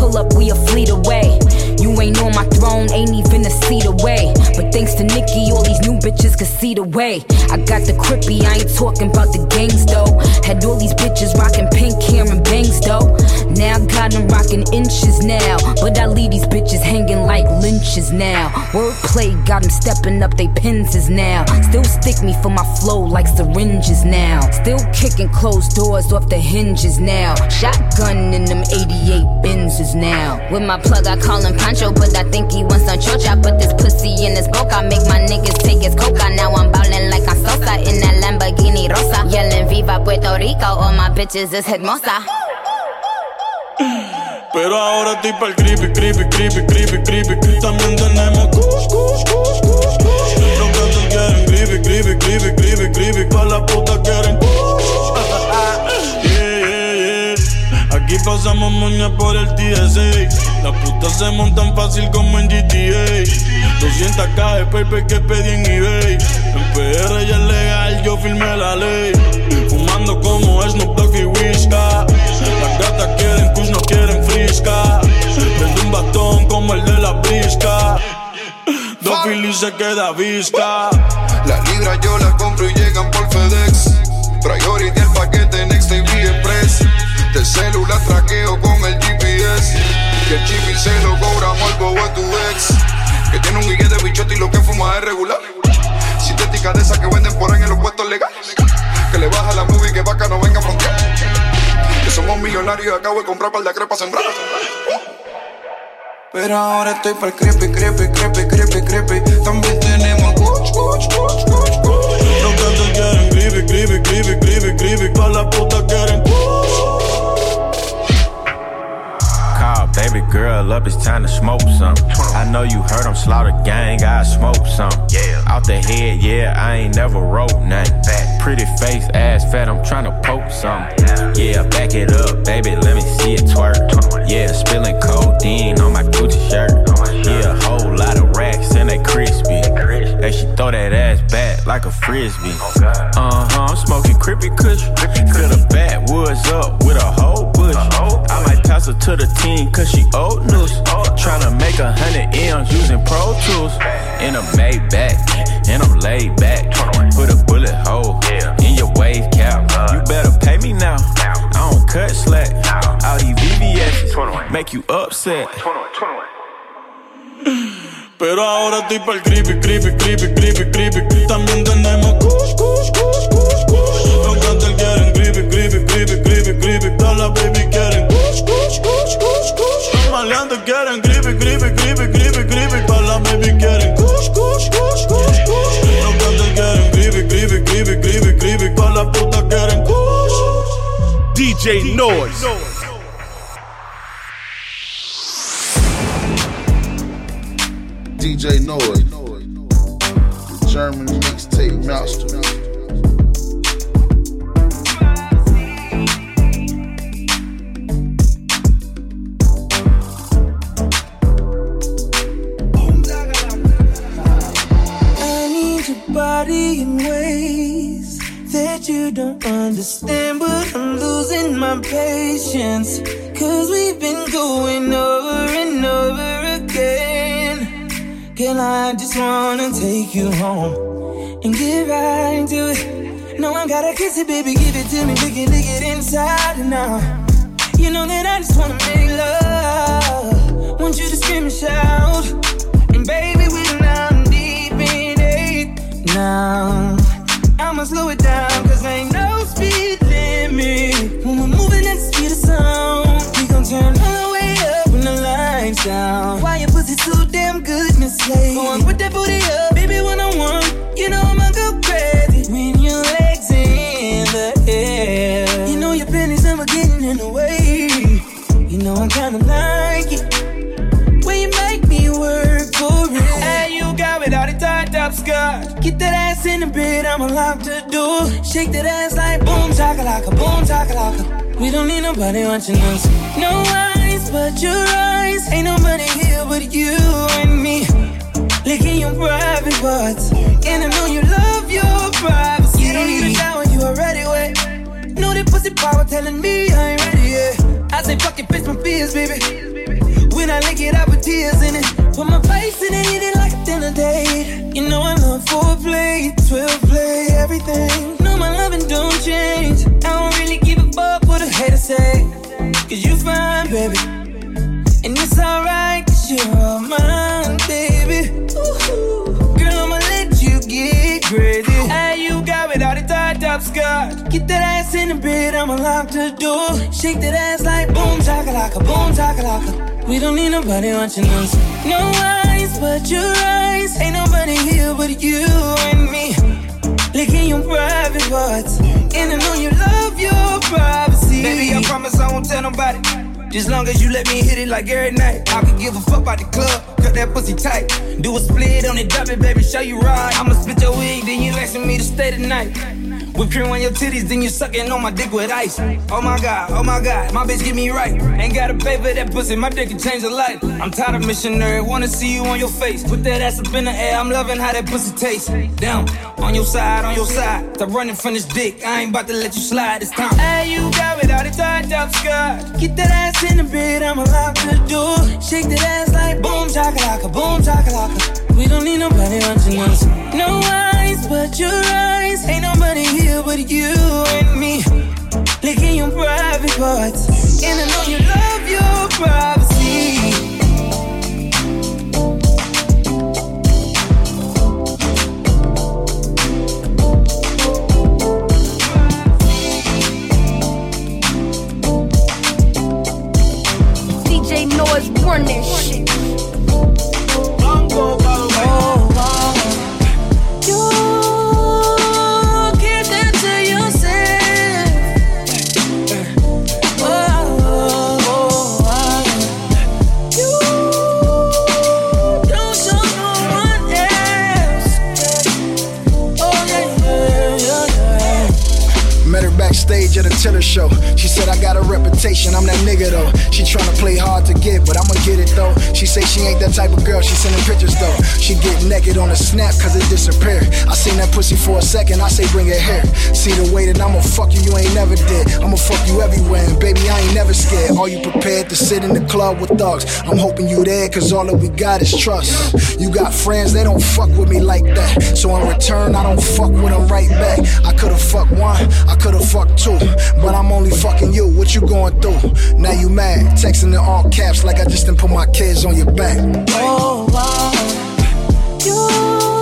pull up, we a fleet away. You ain't on my throne, ain't even a seat away. But thanks to Nicki, all these new bitches can see the way. I got the crippy, I ain't talking about the gangs though. Had all these bitches rocking pink hair and bangs though. Now I got them rocking inches now. But I leave these bitches hanging like lynches now. Wordplay got them stepping up they penses now. Still stick me for my flow like syringes now. Still kicking closed doors off the hinges now. Shotgun in them 88 Benzes now. With my plug, I call him Pancho, but I think he wants some chocha. I put this pussy in his boca, make my niggas take his coca. Now I'm ballin' like I'm Sosa in that Lamborghini Rosa. Yelling Viva Puerto Rico, all my bitches is hermosa.
Pero ahora estoy pa'l creepy, creepy, creepy, creepy, creepy. También tenemos kush, kush, kush, kush, kush. Los gatos quieren creepy, creepy, creepy, creepy, creepy. Con la puta quieren kush. Yeah, yeah, yeah. Aquí pasamos moña por el TSA. Las putas se montan fácil como en GTA. 200k de paper que pedí en eBay. En PR ya es legal, yo firmé la ley. Fumando como Snoop Dogg y Whisca. Las gatas quieren frisca. Prende un bastón como el de la brisca. Dos Philly se queda visca.
Las libras yo las compro y llegan por FedEx. Priority el paquete Next TV Express. Del celular traqueo con el GPS. Que el chip se lo cobramos al bobo de tu ex. Que tiene un guille de bichote y lo que fuma es regular. Sintética de esas que venden por ahí en los puestos legales. Que le baja la movie que vaca no venga a frontear. Que somos millonarios y acabo de comprar par de crepas sembrar.
Pero ahora estoy para creepy, creepy, creepy, creepy, creepy. También tenemos kush, kush, kush, kush, kush.
Los gatos quieren creepy, creepy, creepy, creepy, creepy. Con la puta quieren
Call baby girl up, it's time to smoke some. I know you heard I'm slaughter gang, I smoke some. Yeah. Out the head, yeah, I ain't never wrote nothing. Pretty face, ass fat, I'm tryna poke some. Yeah, back it up, baby, let me see it twerk. Yeah, spilling codeine on my Gucci shirt. Yeah, a whole lot of racks and they crispy. Hey, she throw that ass back like a frisbee. Uh huh, I'm smoking crippy kush. Fill the backwoods up with a whole bush. I might toss her to the team cause she old news. Tryna make a hundred M's using Pro Tools. In a Maybach, and I'm laid back. Put a bullet hole in your wave cap. Cut slack. All these VVS make you upset.
Pero ahora estoy pa'l creepy, creepy, creepy, creepy, creepy. También tenemos kush, kush, kush, kush, kush. Los cantantes quieren creepy, creepy, creepy, creepy, creepy. Todas las baby quieren kush, kush, kush, kush, kush. Los maleantes quieren creepy, creepy, creepy, creepy,
DJ Noise.
DJ Noise, the German mixtape master.
I need your body in ways that you don't understand, but I'm losing my patience. Cause we've been going over and over again. Girl, I just wanna take you home and get right to it. No, I gotta kiss it, baby, give it to me, lick it, lick it inside now. You know that I just wanna make love. Want you to scream and shout. And baby, we're now deep in it now. I'ma slow it down, cause ain't no speed limit. When we're moving at the speed of sound, we gon' turn all the way up when the lights down. Why your pussy so damn good, Miss Slade? Go on, put that booty up, baby, one on one. You know I'ma that ass in the bed, I'ma do. Shake that ass like boom, chakalaka, boom, chakalaka. We don't need nobody watching us. No eyes but your eyes. Ain't nobody here but you and me. Licking your private parts. And I know you love your privacy. You don't need a shower, you already wet. Know that pussy power telling me I ain't ready yet. I say fucking face my fears, baby. When I lick it, I put tears in it. Put my face in it, eat it like a dinner date. You know I love foreplay, 12 play, everything. No, my loving don't change. I don't really give a fuck what a hater say. Cause you fine, baby. And it's alright, cause you're all mine, baby. Ooh, girl, I'ma let you get crazy. Hey, you got without a tied up skirt. Get that ass in the bed, I'ma lock the door. Shake that ass like boom, chakalaka, boom, chakalaka. We don't need nobody watching us. No eyes but your eyes. Ain't nobody here but you and me. Licking your private parts. And I know you love your privacy.
Baby, I promise I won't tell nobody. Just long as you let me hit it like every night. I could give a fuck about the club, cut that pussy tight. Do a split on it, drop it, baby, show you right. I'ma split your wig, then you asking me to stay tonight. Whip cream on your titties, then you sucking on my dick with ice. Oh my god, oh my god, my bitch get me right. Ain't gotta pay for that pussy, my dick can change a life. I'm tired of missionary, wanna see you on your face. Put that ass up in the air, I'm loving how that pussy tastes. Down, on your side, on your side. Stop running from this dick, I ain't about to let you slide this time.
Hey, you got it without a tied up skirt. Get that ass in the bed, I'ma lock the door. Shake that ass like boom, chakalaka, boom, chakalaka. We don't need nobody watching us. No eyes but your eyes. Ain't nobody here but you and me. Licking your private parts. And I know you love your privacy.
DJ Noise run shit.
Tiller show. Said I got a reputation, I'm that nigga though. She tryna play hard to get, but I'ma get it though. She say she ain't that type of girl, she sending pictures though. She get naked on a snap cause it disappeared. I seen that pussy for a second, I say bring it here. See the way that I'ma fuck you, you ain't never did. I'ma fuck you everywhere, and baby, I ain't never scared. Are you prepared to sit in the club with thugs? I'm hoping you there, cause all that we got is trust. You got friends, they don't fuck with me like that. So in return, I don't fuck with them right back. I could've fucked one, I could've fucked two, but I'm only fucking you. What you going through? Now you mad, texting in all caps like I just didn't put my kids on your back.
Oh, wow. You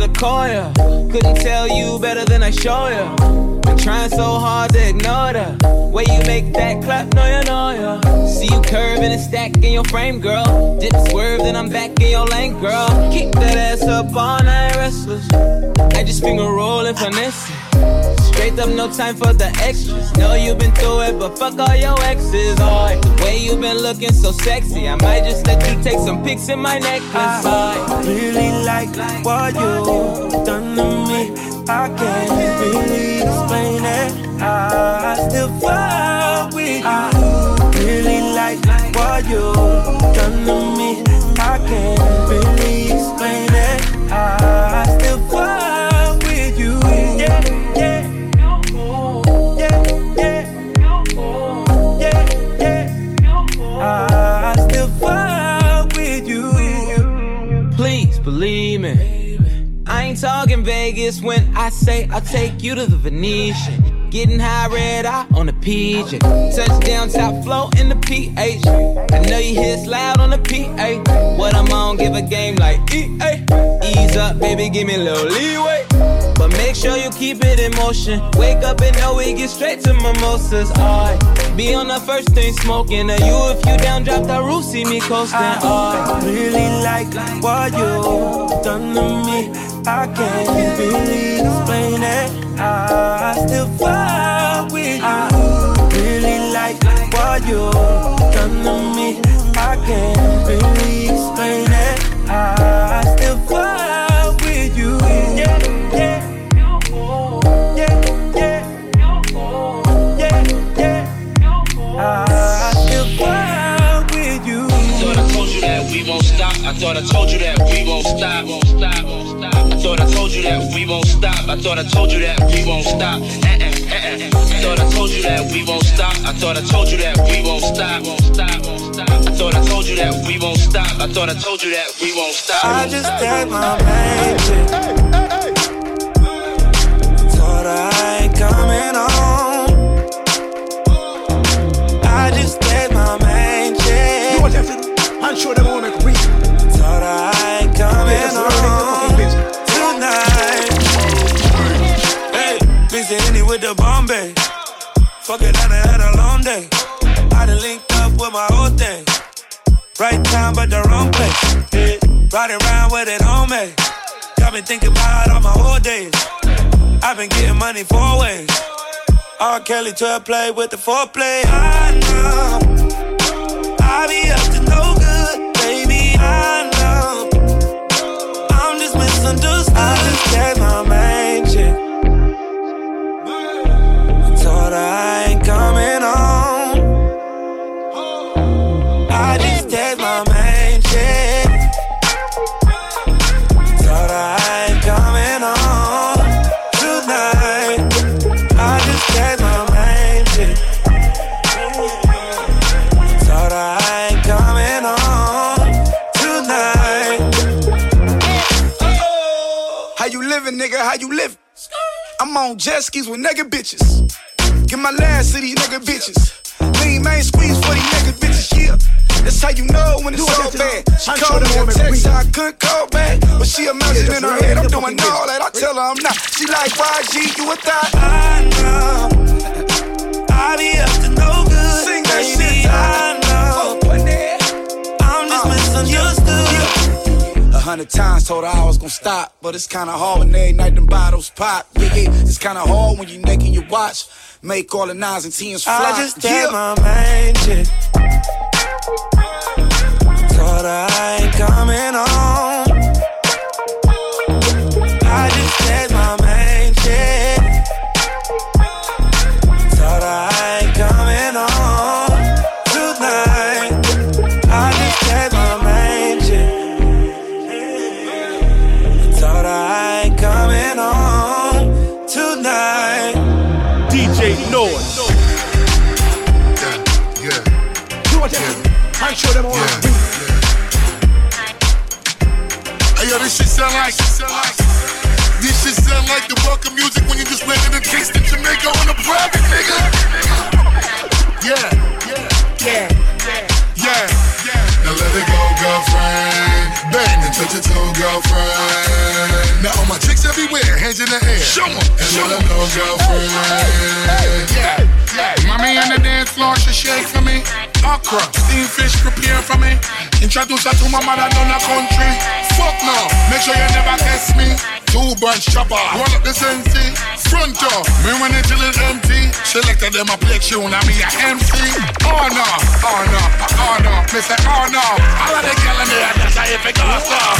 the
core. yeah. Couldn't tell you better than I show you. Been trying so hard to ignore the way you make that clap, no you know ya. See you curving and stacking your frame, girl. Dip swerve, then I'm back in your lane, girl. Keep that ass up all night, restless. I just finger roll and finesse. it. Straight up, no time for the extras. Know you've been through it, but fuck all your exes. Oh, the way you been looking so sexy, I might just let you take some pics in my necklace.
I really like what you done to me. I can't really explain it. I still fall with you. Really like what you done to me. I can't really explain it. I I
talking Vegas when I say I'll take you to the Venetian. Getting high red eye on the PJ. Touchdown top flow in the PH. I know you hits loud on the PA. What I'm on, give a game like EA. Ease up, baby, give me a little leeway. But make sure you keep it in motion. Wake up and know we get straight to mimosas. Alright.
Be on the first thing smoking. And you, if you down, drop the roof, see me coasting.
I really like what you done to me. I can't really explain it. I still fall with you. Really like what you done to me. I can't really explain it. I still fall with you. Yeah, yeah. Yeah, yeah. Yeah, yeah. I still fall with you.
I thought I told you that we won't stop. I thought I told you that we won't stop. Thought I told you that we won't stop. I thought I told you that we won't stop. Uh-uh, uh-uh. I thought I told you that we won't stop. I thought I told you that we won't stop. Won't stop. I thought I told you that we won't stop. I thought I told you that we won't stop.
I just had my main chick. Told her I ain't coming home. I just had my main chick.
You want them to? I'm sure they won't make read.
Told her I ain't coming home mix the Henny with the Bombay. Fuck it, I done had a long day. I done linked up with my whole thing. Right time, but the wrong place. Yeah. Riding around with it on me. Got me thinking about all my old days. I've been getting money four ways. R. Kelly to play with the foreplay. I know I be up to no good, baby. I know I'm just misunderstood. I just get
How living, nigga? How you living? I'm on jet skis with nigga bitches. Get my last to these nigga bitches. Lean main squeeze for these nigga bitches, yeah. That's how you know when it's all bad. She called me a text, I couldn't call back. But she imagine in her head, I'm doing all that. I tell her I'm not. She like, YG, you a thought?
I know. I be up to no good.
Sing that
baby,
shit.
I know. I'm just uh,
misunderstood. Hundred times told her I was gonna stop, but it's kinda hard when every night them bottles pop. Yeah, yeah, it's kinda hard when you naked your watch. Make all the nines and tens fly.
I just
yeah.
did my main chick. Told her I ain't coming home.
Music when you just landed in Kingston, Jamaica on a private nigga. Yeah, yeah, yeah, yeah. Now let it go, girlfriend. Bang and touch your toe, girlfriend. Now all my chicks everywhere, hands in the air. Show 'em, and show let 'em know, girlfriend. Yeah, yeah. Mommy on the dance floor, she shake for me. Okra, steam fish prepare for me. Introduce her to my mother down the country. Fuck no, make sure you never test me. Two bunch chopper, roll up the sensi. Front door, me when it till it's empty. Selected them a play tune, I be a MC. Oh no, oh no, oh no, me say oh no. All of the girl in there, that's how if it goes off.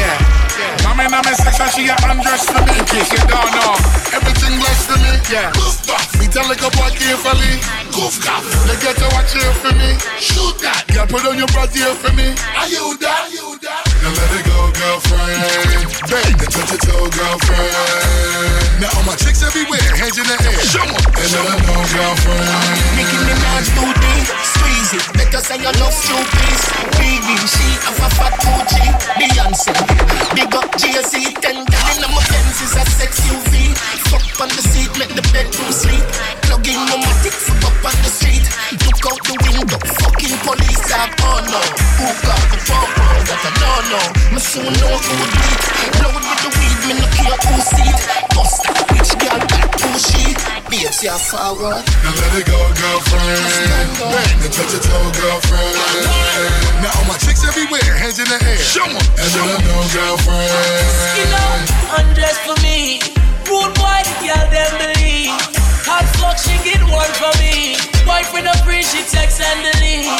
Yeah, yeah. Mommy in my section, she a undressed for me. In case you don't know, everything blessed for me. Yeah. Goof off, me tell like a boy carefully. Goof off, they get to watch here for me. Shoot that, girl, put on your bra here for me. Are you that? You that? Now let it go, girlfriend. Bang, and touch your toe, girlfriend. Now all my chicks everywhere, hands in the air. Show 'em, and let 'em know, girlfriend.
Nicki Minaj do D, it. Better say you love Snoopy's. Biggie, she have a fat Gucci. Beyonce, big up Jay-Z. Ten million of my Benz is a sex UV. Fuck on the seat, make the bedroom sleep. Plug in my matic, up on the street. Look out the window, fucking police dog. Oh no, who got the phone? That's a no no. Me soon know who beat. Load with the weed, me no care who see it. Bust that bitch girl, that pussy.
Babes, you're forward.
Now let it go, girlfriend. Bang and touch your toe, girlfriend. Now all my chicks everywhere, hands in the air. Show 'em. And let 'em know, girlfriend.
You know, undress for me. Rude boy, the girl them believe. Hot fuck, she get one for me. Boyfriend of free, she text and delete.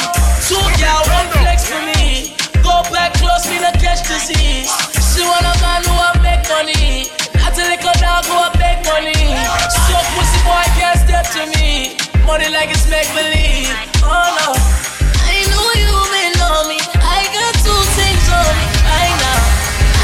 Two girl, one flex for me. Go back close, me no catch disease. She want a man who a make money. I tell a dog who a make money. So pussy boy can't step to me. Money like it's make believe. Oh no. I know you been on me. I got two things on me right now.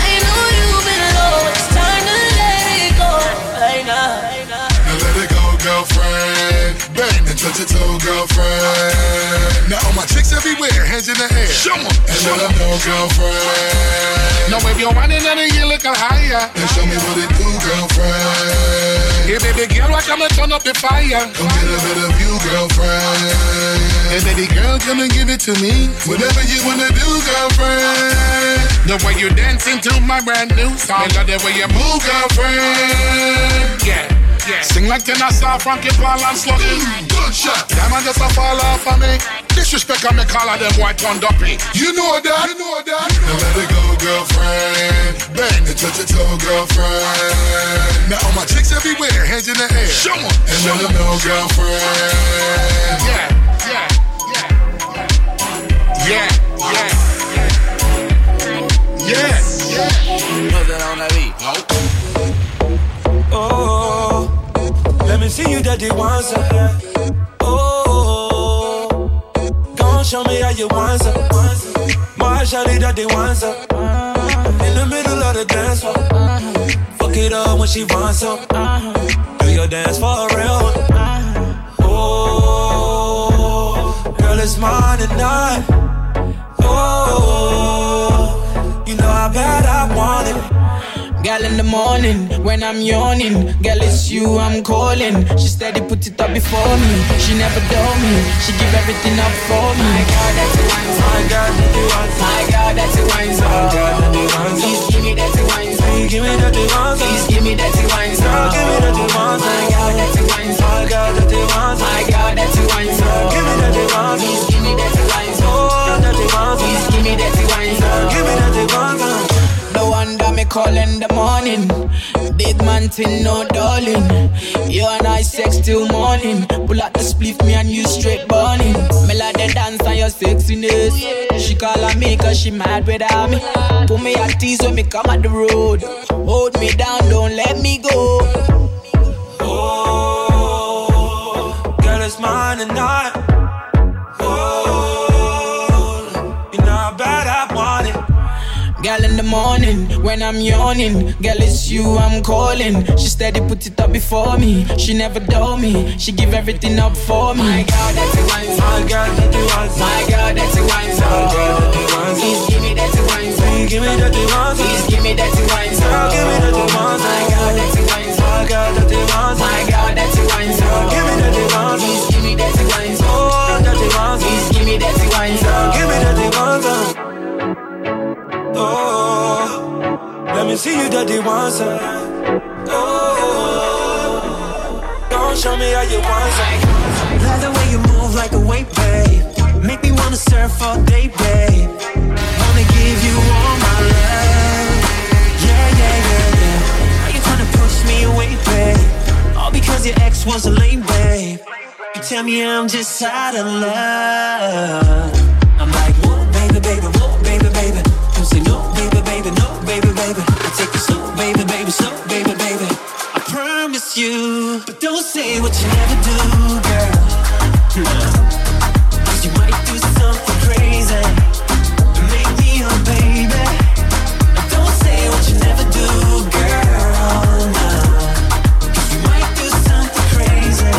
I know you been low. It's time to let it go right now.
Now let it go, girlfriend. Bang and touch your toe, girlfriend. Now all my chicks everywhere, hands in the air. Show 'em. And let 'em know, girlfriend.
Now if you're running and you look higher,
then show me what it do, girlfriend.
Hey baby girl, why come and turn up the fire?
Come get a better view, girlfriend.
Hey baby girl, come and give it to me.
Whatever you wanna do, girlfriend.
The way you dancing to my brand new song. I love the way you move,
girlfriend.
Yeah. Yeah. Sing like I saw Frankie Paul and Sluggy.
Gunshot.
Diamond just a fall off of me. Disrespect on me collar, them boy turned up me.
You know that. You know that. Now let it go, girlfriend. Bang and touch your toe, girlfriend. Now all my chicks everywhere, hands in the air.
Show 'em.
And let 'em know, girlfriend.
Yeah, yeah, yeah, yeah, yeah, yeah, yeah.
Put that on that beat.
Oh, oh. Let me see you dirty once. Uh, oh, gon' show me how you want some. Uh, my shawty dirty once. Uh, in the middle of the dance floor. Fuck it up when she wants some. Do your dance for a real one. Oh, girl, it's mine tonight. Oh,
Girl in the morning when I'm yawning, girl it's you I'm calling. She steady put it up before me. She never told me. She give everything up for me. My God, that's a wine song. My God, that's a wine song. My God, that's a wine song. My God, that's a wine. Please give me that wine song.
Give me that wine song.
Please give me that wine song.
Give me that wine song.
My God, that's a wine song.
My God, that's a wine song.
My God, that's a wine song.
Give me that wine song.
Please give me that wine song.
Oh, that wine song.
Please give me that wine song.
Give me that wine song.
No me call in the morning. Big man thing, no darling. You and I sex till morning. Pull out the spliff, me and you straight burning. Me like the dance and your sexiness. She call on me cause she mad without me. Put me at tease when me come at the road. Hold me down, don't let me go.
Oh, girl, it's mine tonight. Oh,
Girl in the morning when I'm yawning, girl it's you I'm calling. She steady put it up before me. She never told me. She give everything up for me. My God, that's a wine.
My God, that's a wine.
My God, that's a wine song. Please give me that wine.
Please give me that wine.
Please give me that wine song.
Give me that wine.
My God, that's a wine.
My God, that's a wine.
My God, that's a wine song.
Give me that wine.
Please give me that wine.
Oh, that's a wine.
Please give me that wine song.
Give me that. Oh, let me see you dirty once. Uh. Oh, don't show me how you want some.
Love the way you move like a weight, babe. Make me wanna surf all day, babe. Wanna give you all my love. Yeah, yeah, yeah, yeah. Are you trying to push me away, babe? All because your ex was a lame, babe. You tell me I'm just out of love. Baby, baby, slow, baby, baby. I promise you, but don't say what you never do, you might do something crazy make me your baby. Don't say what you never do, you might do something crazy.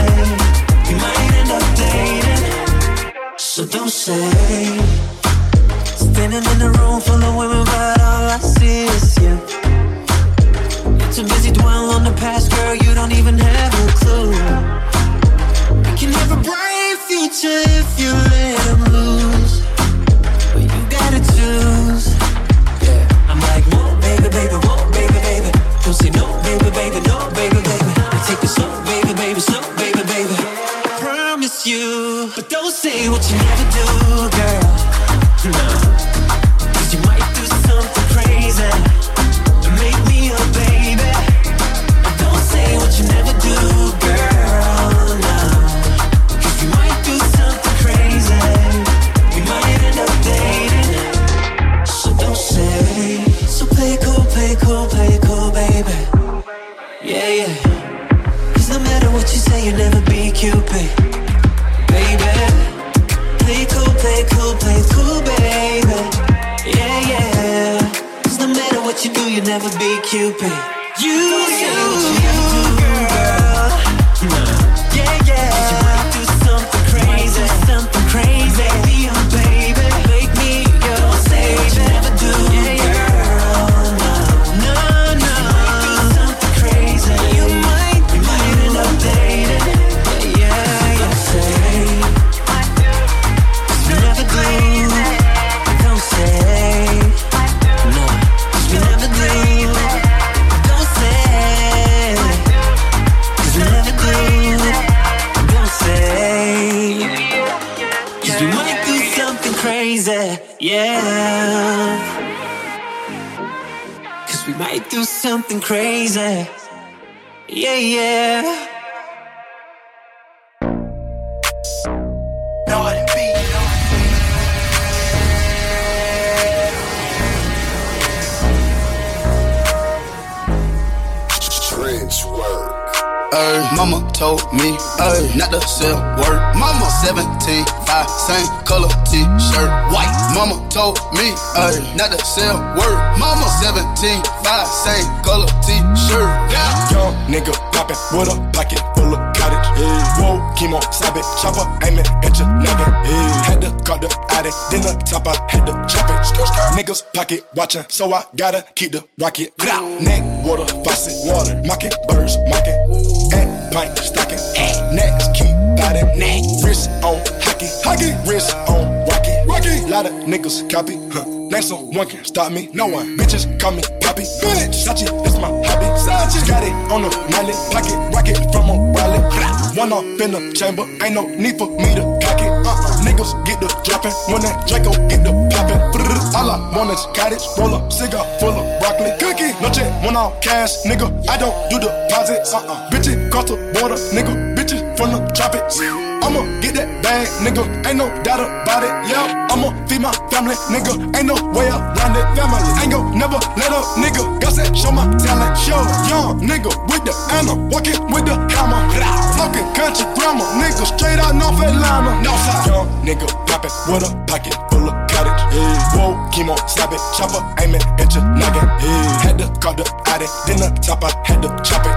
You might end up dating. So don't say. Standing in a room full of women, but past, girl. You don't even have a clue. You can have a bright future if you let them loose. But you gotta choose. Yeah. I'm like, whoa, baby, baby, whoa, baby, baby. Don't say no, baby, baby, no, baby, baby. I take it slow, baby, baby, slow, baby, baby. I promise you. But don't say what you never do,
Ay, mama told me, ay, not to sell word. Mama 17, 5, same color t-shirt, white. Mama told me, ay, not to sell word. Mama 17, 5, same color t-shirt. Yeah.
Young nigga poppin' with a pocket full of cottage. Whoa, chemo, stab it, chopper, aiming at your noggin. Had to cut the addict, then the top, I had to chop it. Niggas pocket watching, so I gotta keep the rocket. Neck, water, faucet, water, mocking, birds, mocking. At pint, stocking, next, keep biting. Neck, wrist on hockey, hockey, wrist on rocky, rocky. Lot of niggas copy, huh? Name someone can stop me, no one. Bitches call me Poppy, bitch. Sachi, that's my hobby. Sachi, got it on the mallet, pocket rocket from a wallet. One off in the chamber, ain't no need for me to cock it. Uh-uh. Niggas get the dropping when that Draco get the popping. All I want is cottage, roll up, cigar full of broccoli. Cookie, no check, one off cash, nigga. I don't do deposits. Uh-uh. Bitches cross the border, nigga. From the tropics. I'ma get that bag, nigga. Ain't no doubt about it. Yeah, I'ma feed my family, nigga. Ain't no way around it. Family ain't gon' never let up, nigga. Got that show my talent. Show young nigga with the Anna, walking with the hammer. Talking country grammar, nigga. Straight out North Atlanta. Northside. Young nigga poppin' with a pocket cottage. Whoa, chemo, stab it, chopper, aiming at your noggin. Had to call the addict, then the I had to chop it.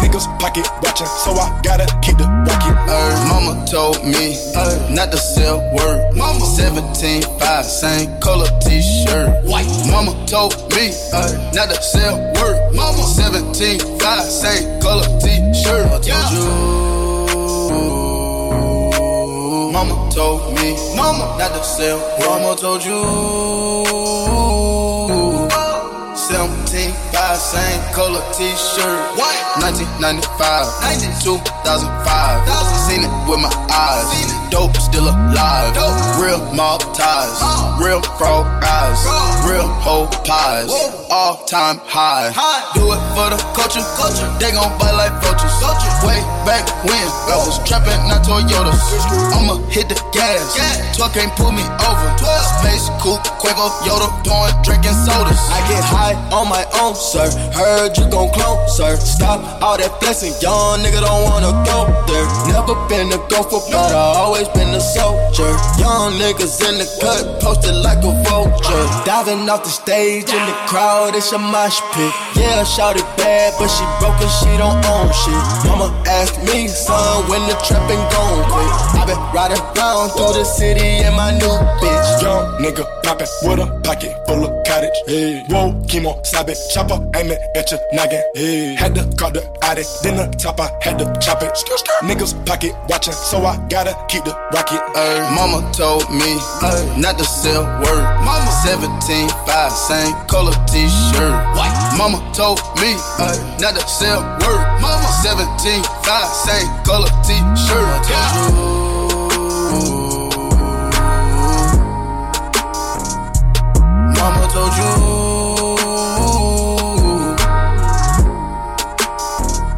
Niggas pocket watching, so I gotta keep the rocket.
Ay, mama told me ay, not to sell word. Mama 17, 5, same color t-shirt. White. Mama told me ay, not to sell word. Mama 17, 5, same color t-shirt. I told you. Mama told me, mama not to sell. Mama told you. 17, 5, same color t-shirt. What? 1995, 2005. Seen it with my eyes. Dope still alive. Real mob ties. Real frog eyes. Real whole pies. All time high. Do it for the culture. They gon' bite like vultures. Way back when I was trapping, not Toyotas. I'ma hit the gas. 12 can't pull me over. Space coupe, Quavo, Yoda, pouring, drinking sodas.
I get high on my own, sir. Heard you gon' clone, sir. Stop all that flexing, young nigga don't wanna go there. Never been a gopher, but I always been a soldier. Young niggas in the cut, posted like a vulture. Diving off the stage in the crowd, it's a mosh pit. Yeah, shout it bad, but she broke and she don't own shit. Mama asked me, son, when the trapping gon' quit. I been riding around through the city in my new bitch.
Young nigga poppin' with a pocket full of cottage. Hey. Whoa, chemo, stab it, chopper, aiming at your noggin. Hey. Had to call the addict, then the top, I had to chop it. Niggas pocket watching, so I gotta keep the rocket,
ayy. Mama told me ay. not to sell word. Mama 17, 5, same color t shirt. White. Mama told me ay. not to sell word. Mama 17, 5, same color t shirt.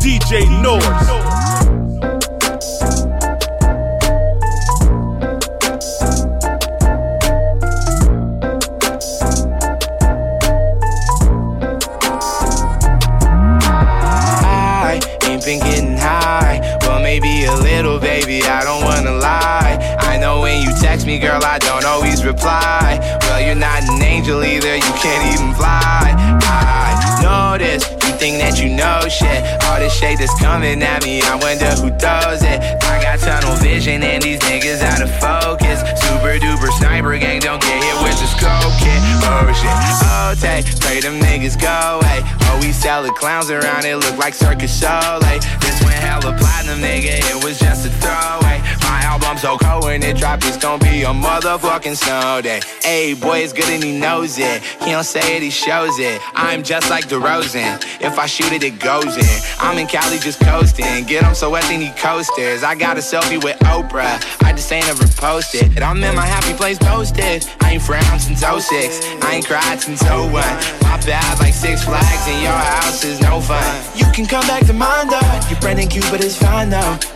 DJ Noise. I don't wanna lie. I know when you
text me, girl, I don't always reply. Well, you're not an angel either, you can't even fly. I know this, you think that you know shit. All this shade that's coming at me, I wonder who does it. I got tunnel vision and these niggas out of focus. Super duper sniper gang, don't get hit with the scope kit. Oh shit, oh take, pray them niggas go away. Oh, we sell the clowns around, it look like circus show. Like, this went hella platinum, nigga, it was just a throwaway. My album so cold when it drop, it's gonna be a motherfucking snow day. Hey, boy, it's good and he knows it. He don't say it, he shows it. I'm just like DeRozan. If I shoot it, it goes in. I'm in Cali just coasting. Get him so wet, then he coasters. I got a selfie with Oprah. I just ain't ever posted. And I'm in my happy place posted. I ain't frowned since 06. I ain't cried since 01. My bad like Six Flags, and your house is no fun. You can come back to mine though. You're Brandon Cupid is fine though.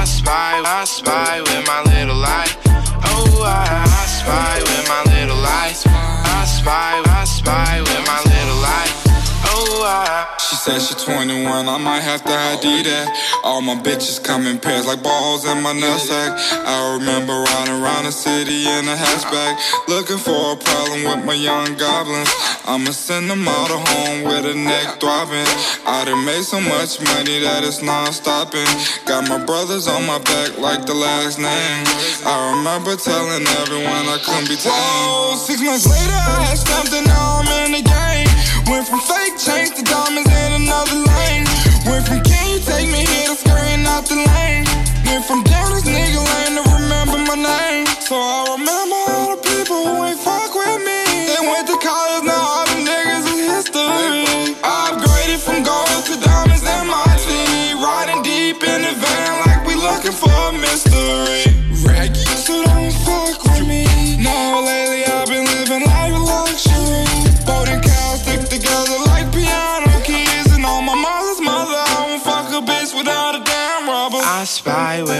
I spy, I spy with my little eye. Oh, I, I spy with my little eye. I spy, I spy with my. I.
She said she 21, I might have to ID that. All my bitches come in pairs like balls in my nutsack. I remember riding around the city in a hatchback, looking for a problem with my young goblins. I'ma send them all to home with a neck throbbing. I done made so much money that it's non-stopping. Got my brothers on my back like the last name. I remember telling everyone I couldn't be tamed.
Whoa, six months later I had and now I'm in the game. Went from fake chains to diamonds in another lane. Went from can you take me here to scurrying out the lane. Went from down this nigga lane to remember my name. So I remember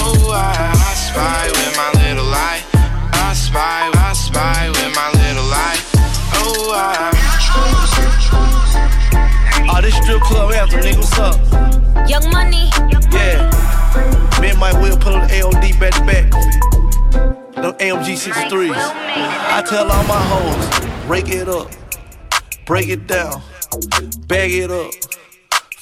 Oh, I, I spy with my little eye. I spy, I spy with my little eye. Oh, I.
Oh, this strip club anthem, nigga, what's up?
Young Money.
Yeah. Me and Mike Will put on the AOD back to back. Them AMG 63s. I tell all my hoes, break it up, break it down, bag it up.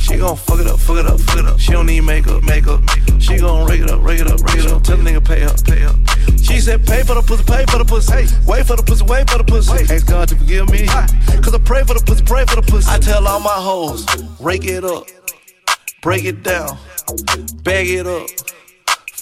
She gon' fuck it up, fuck it up, fuck it up. She don't need makeup, makeup. She gon' rake it up, rake it up, rake it up. Tell the nigga pay up, pay up. She said pay for the pussy, pay for the pussy. Hey, wait for the pussy, wait for the pussy. Ask God to forgive me. Cause I pray for the pussy, pray for the pussy. I tell all my hoes, rake it up, break it down, bag it up.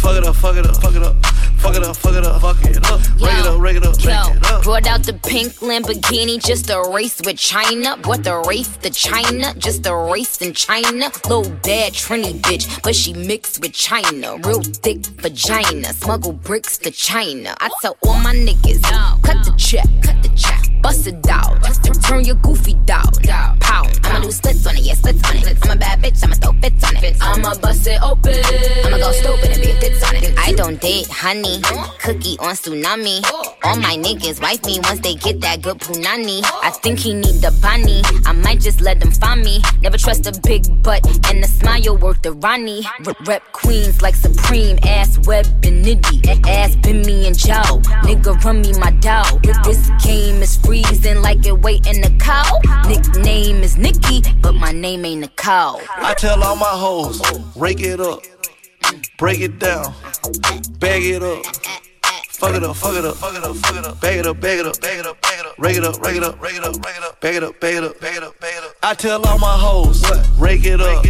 fuck it up, fuck it up, fuck it up, fuck it up, fuck it up, fuck it up. Rake it up, rake it up, rake it up.
Brought out the pink Lamborghini just a race with China. Brought the race to China, just a race in China. Little bad Trini bitch, but she mixed with China. Real thick vagina, smuggle bricks to China. I tell all my niggas, cut the check, cut the check, bust it down. Turn your goofy down, pound. I'ma do splits on it, yeah, splits on it. I'm a bad bitch, I'ma throw fits on it. I'ma bust it open. I'ma go stupid and be on it. I don't date honey, cookie on tsunami. All my niggas wife me once they get that good punani. I think he need the bunny. I might just let them find me. Never trust a big butt and the smile worth the Ronnie. R- rep queens like Supreme, ass web and nitty. Ass me and Joe. Nigga run me my dough. This game is freezing like it waiting the cow. Nickname is Nicki, but my name ain't Nicole.
I tell all my hoes, rake it up, break it down, bag it up. Fuck it up, fuck it up, fuck it up, fuck it up, bag it up, bag it up, bag it up, bag it up, rake it up, rake it up, rake it up, rake it up, bag it up, bag it up, bag it up, bag it up. I tell all my hoes, rake it up,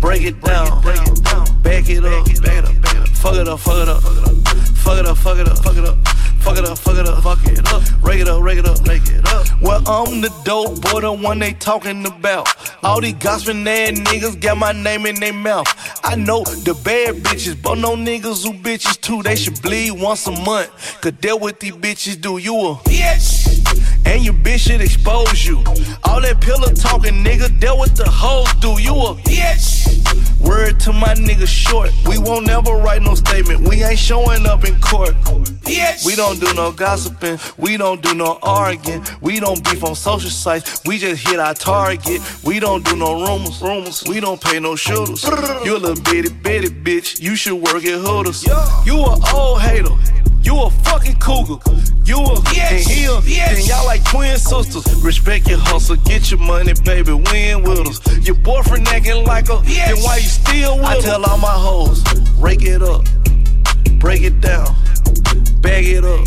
break it down, bag it up, bag it up, fuck it up, fuck it up, fuck it up, fuck it up, fuck it up. Fuck it up, fuck it up, fuck it up. Rake it up, rake it up, rake it up. Well, I'm the dope boy, the one they talking about. All these gossiping ass niggas got my name in their mouth. I know the bad bitches, but no niggas who bitches too. They should bleed once a month. Cause deal with these bitches do you a bitch. And your bitch should expose you. All that pillow talking, nigga, deal with the hoes do. You a bitch. Word to my nigga short. We won't never write no statement. We ain't showing up in court. Bitch. We don't do no gossiping. We don't do no arguing. We don't beef on social sites. We just hit our target. We don't do no rumors. Rumors. We don't pay no shooters. You a little bitty bitty bitch. You should work at Hooters. You a old hater. You a fucking cougar. You a and he a and y'all like twin sisters. Respect your hustle, get your money, baby. Win with us. Your boyfriend acting like a then why you still with I tell all my hoes, rake it up, break it down, bag it up.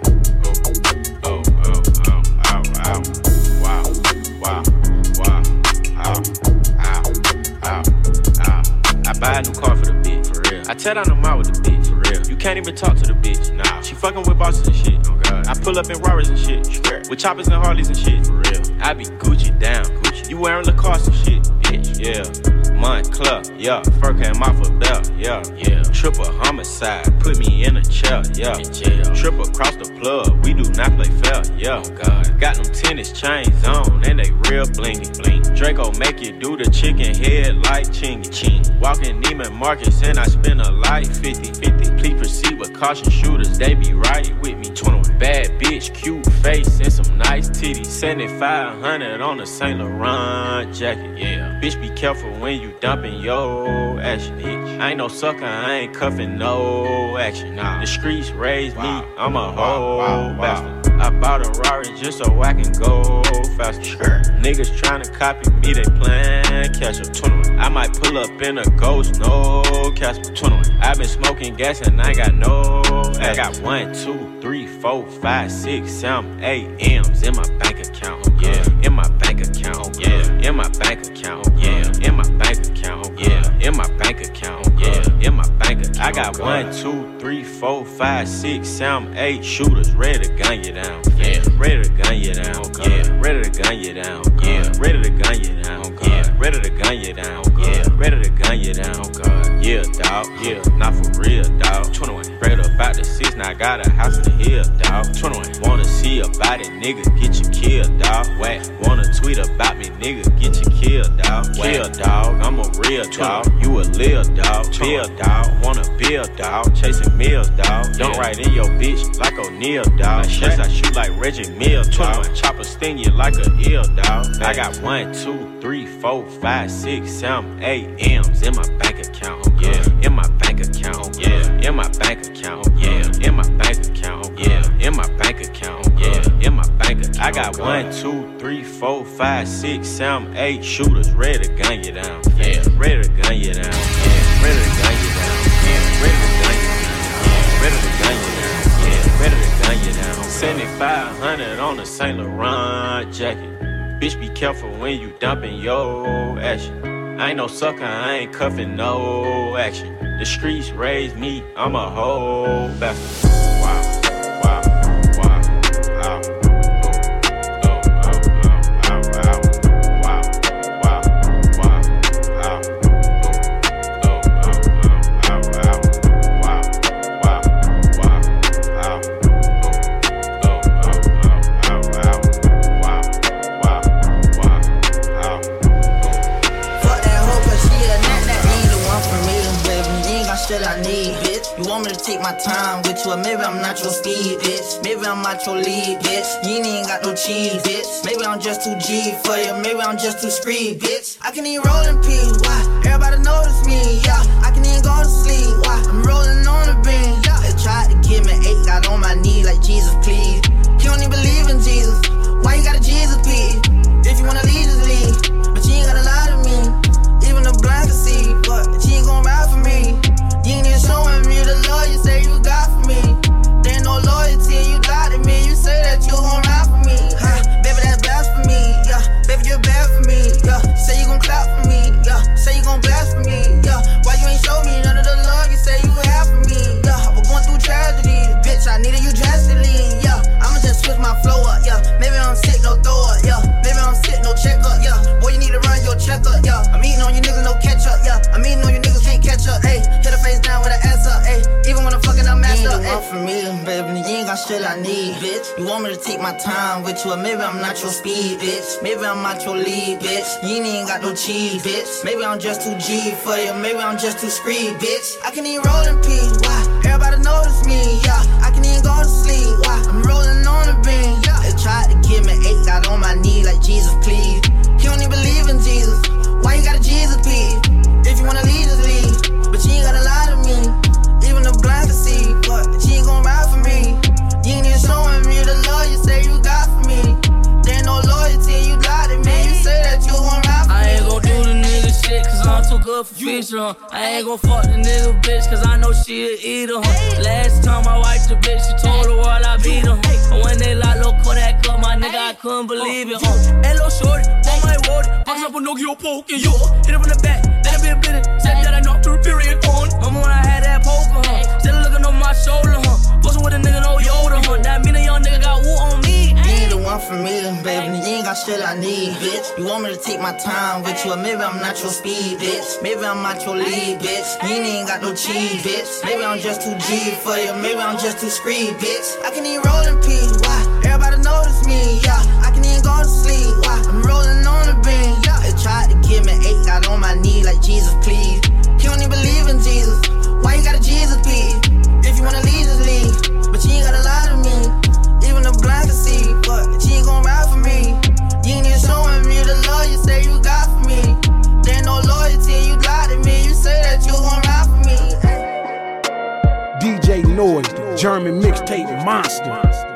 I buy a new car for the bitch, for real. I tear down the mall with the bitch, for real. You can't even talk to the bitch, nah. She fucking with bosses and shit. Oh god. I pull up in Rarers and shit, Sure. with choppers and Harleys and shit, for real. I be Gucci down, Gucci. You wearing Lacoste and shit, bitch, yeah. Moncler, yeah. Fur came off a belt, yeah, yeah. Triple homicide, put me in a chair, yeah. Trip across the plug, we do not play fair, yeah. Oh, God. Got them tennis chains on, and they real blingy, bling. Draco make you do the chicken head like chingy, ching. Walking Neiman Marcus, and I spend a light 50, 50. Please proceed with caution shooters, they be right with me. 21 bad bitch, cute face, and some nice titties. 7500 on a Saint Laurent jacket, yeah. Bitch, be careful when you dumping yo action, bitch. I ain't no sucker, I ain't cuffing no action. Nah. The streets raised me, I'm a whole bastard. I bought a Rari just so I can go faster. Sure. Niggas tryna copy me, they plan catch up. 21. I might pull up in a ghost, no Casper. 21. I been smoking gas and I got no. I got one, two, three, four, five, six, seven, eight M's in my bank account. Yeah, in my bank account. Yeah, in my bank account. Yeah, in my bank account. Yeah, uh, in my bank account. I got one, two, three, four, five, six, seven, eight shooters ready to gun you down. Yeah, ready to gun you down. Yeah, uh, ready to gun you down. Uh, yeah, ready to gun you down. Yeah, ready to gun you down. Yeah, ready to gun you down. God, yeah, dog. Yeah, not for real, dog. 21. Straight about the season. I got a house in the hill, dog. 21. Wanna see a body, nigga, get you killed, dog. Whack. Wanna tweet about me, nigga, get you killed, dog. Kill, dog. I'm a real dog. You a lil dog. Bill, dog. Wanna build, dog. Chasing meals, dog. Don't ride in your bitch like O'Neal, dog. Yes, I shoot like Reggie Mills, dog. Chopper sting you like a eel, dog. I got one, two, three, four, five, six, seven, eight M's in my bank account. Yeah, in my bank account. Yeah, in my bank account. Yeah, in my bank account. Yeah, in my bank account. Yeah, in my bank account. I got one, two, three, four, five, six, seven, eight shooters ready to gun you down. Yeah, ready to gun you down. Yeah, ready to gun you down. Yeah, ready to gun you down. Yeah, ready to gun you down. Yeah, ready to gun you down. 7500 on the Saint Laurent jacket. Bitch, be careful when you dumping your action. I ain't no sucker, I ain't cuffing no action. The streets raised me, I'm a whole bastard. Wow,
take my time with you, maybe I'm not your speed, bitch. Maybe I'm not your lead, bitch. You ain't got no cheese, bitch. Maybe I'm just too G for you, maybe I'm just too screed, bitch. I can even roll in peace, why? Everybody notice me, yeah. I can even go to sleep, why? I'm rolling on the beam, yeah. They tried to give me eight, got on my knee like Jesus, please. You don't even believe in Jesus. Why you got a Jesus piece? If you wanna leave, just with you, maybe I'm not your speed, bitch. Maybe I'm not your lead, bitch. You ain't got no cheese, bitch. Maybe I'm just too G for you, maybe I'm just too screed, bitch. I can even roll in peace, why? Everybody notice me, yeah. I can even go to sleep, why? I'm rolling on the beam, yeah. They tried to give me eight, got on my knee like Jesus, please.
Good for fish, huh? I ain't gon' fuck the nigga bitch, cause I know she a eater, huh? Last time I wiped the bitch, she told the world I beat her, huh? And when they lock low Kodak up, my nigga, I couldn't believe it, huh? Hello, shorty, on my road, box up a Nokia poke, and yo, hit up in the back, let it be a minute, said that I knocked her period on. Remember when I had that poker, huh? Still looking on my shoulder, huh? Bustin' with a nigga, no Yoda, huh? That mean a young nigga got woo on me.
One for me, baby. You ain't got shit I need, bitch. You want me to take my time with you, or maybe I'm not your speed, bitch. Maybe I'm not your lead, bitch. You ain't got no cheese, bitch. Maybe I'm just too G for you, maybe I'm just too screed, bitch. I can even roll in peace, why? Everybody notice me, yeah. I can even go to sleep, why? I'm rolling on the beam, yeah. They tried to give me eight, got on my knee like Jesus, please. You don't even believe in Jesus. Why you got a Jesus piece? If you wanna leave, just leave. But you ain't gotta lie to me. Even the blind can see, gon' ride for me. You ain't showing me the love you say you got for me. There no loyalty, you to me. You say that you gon' ride for me.
DJ Noise, the German mixtape monster.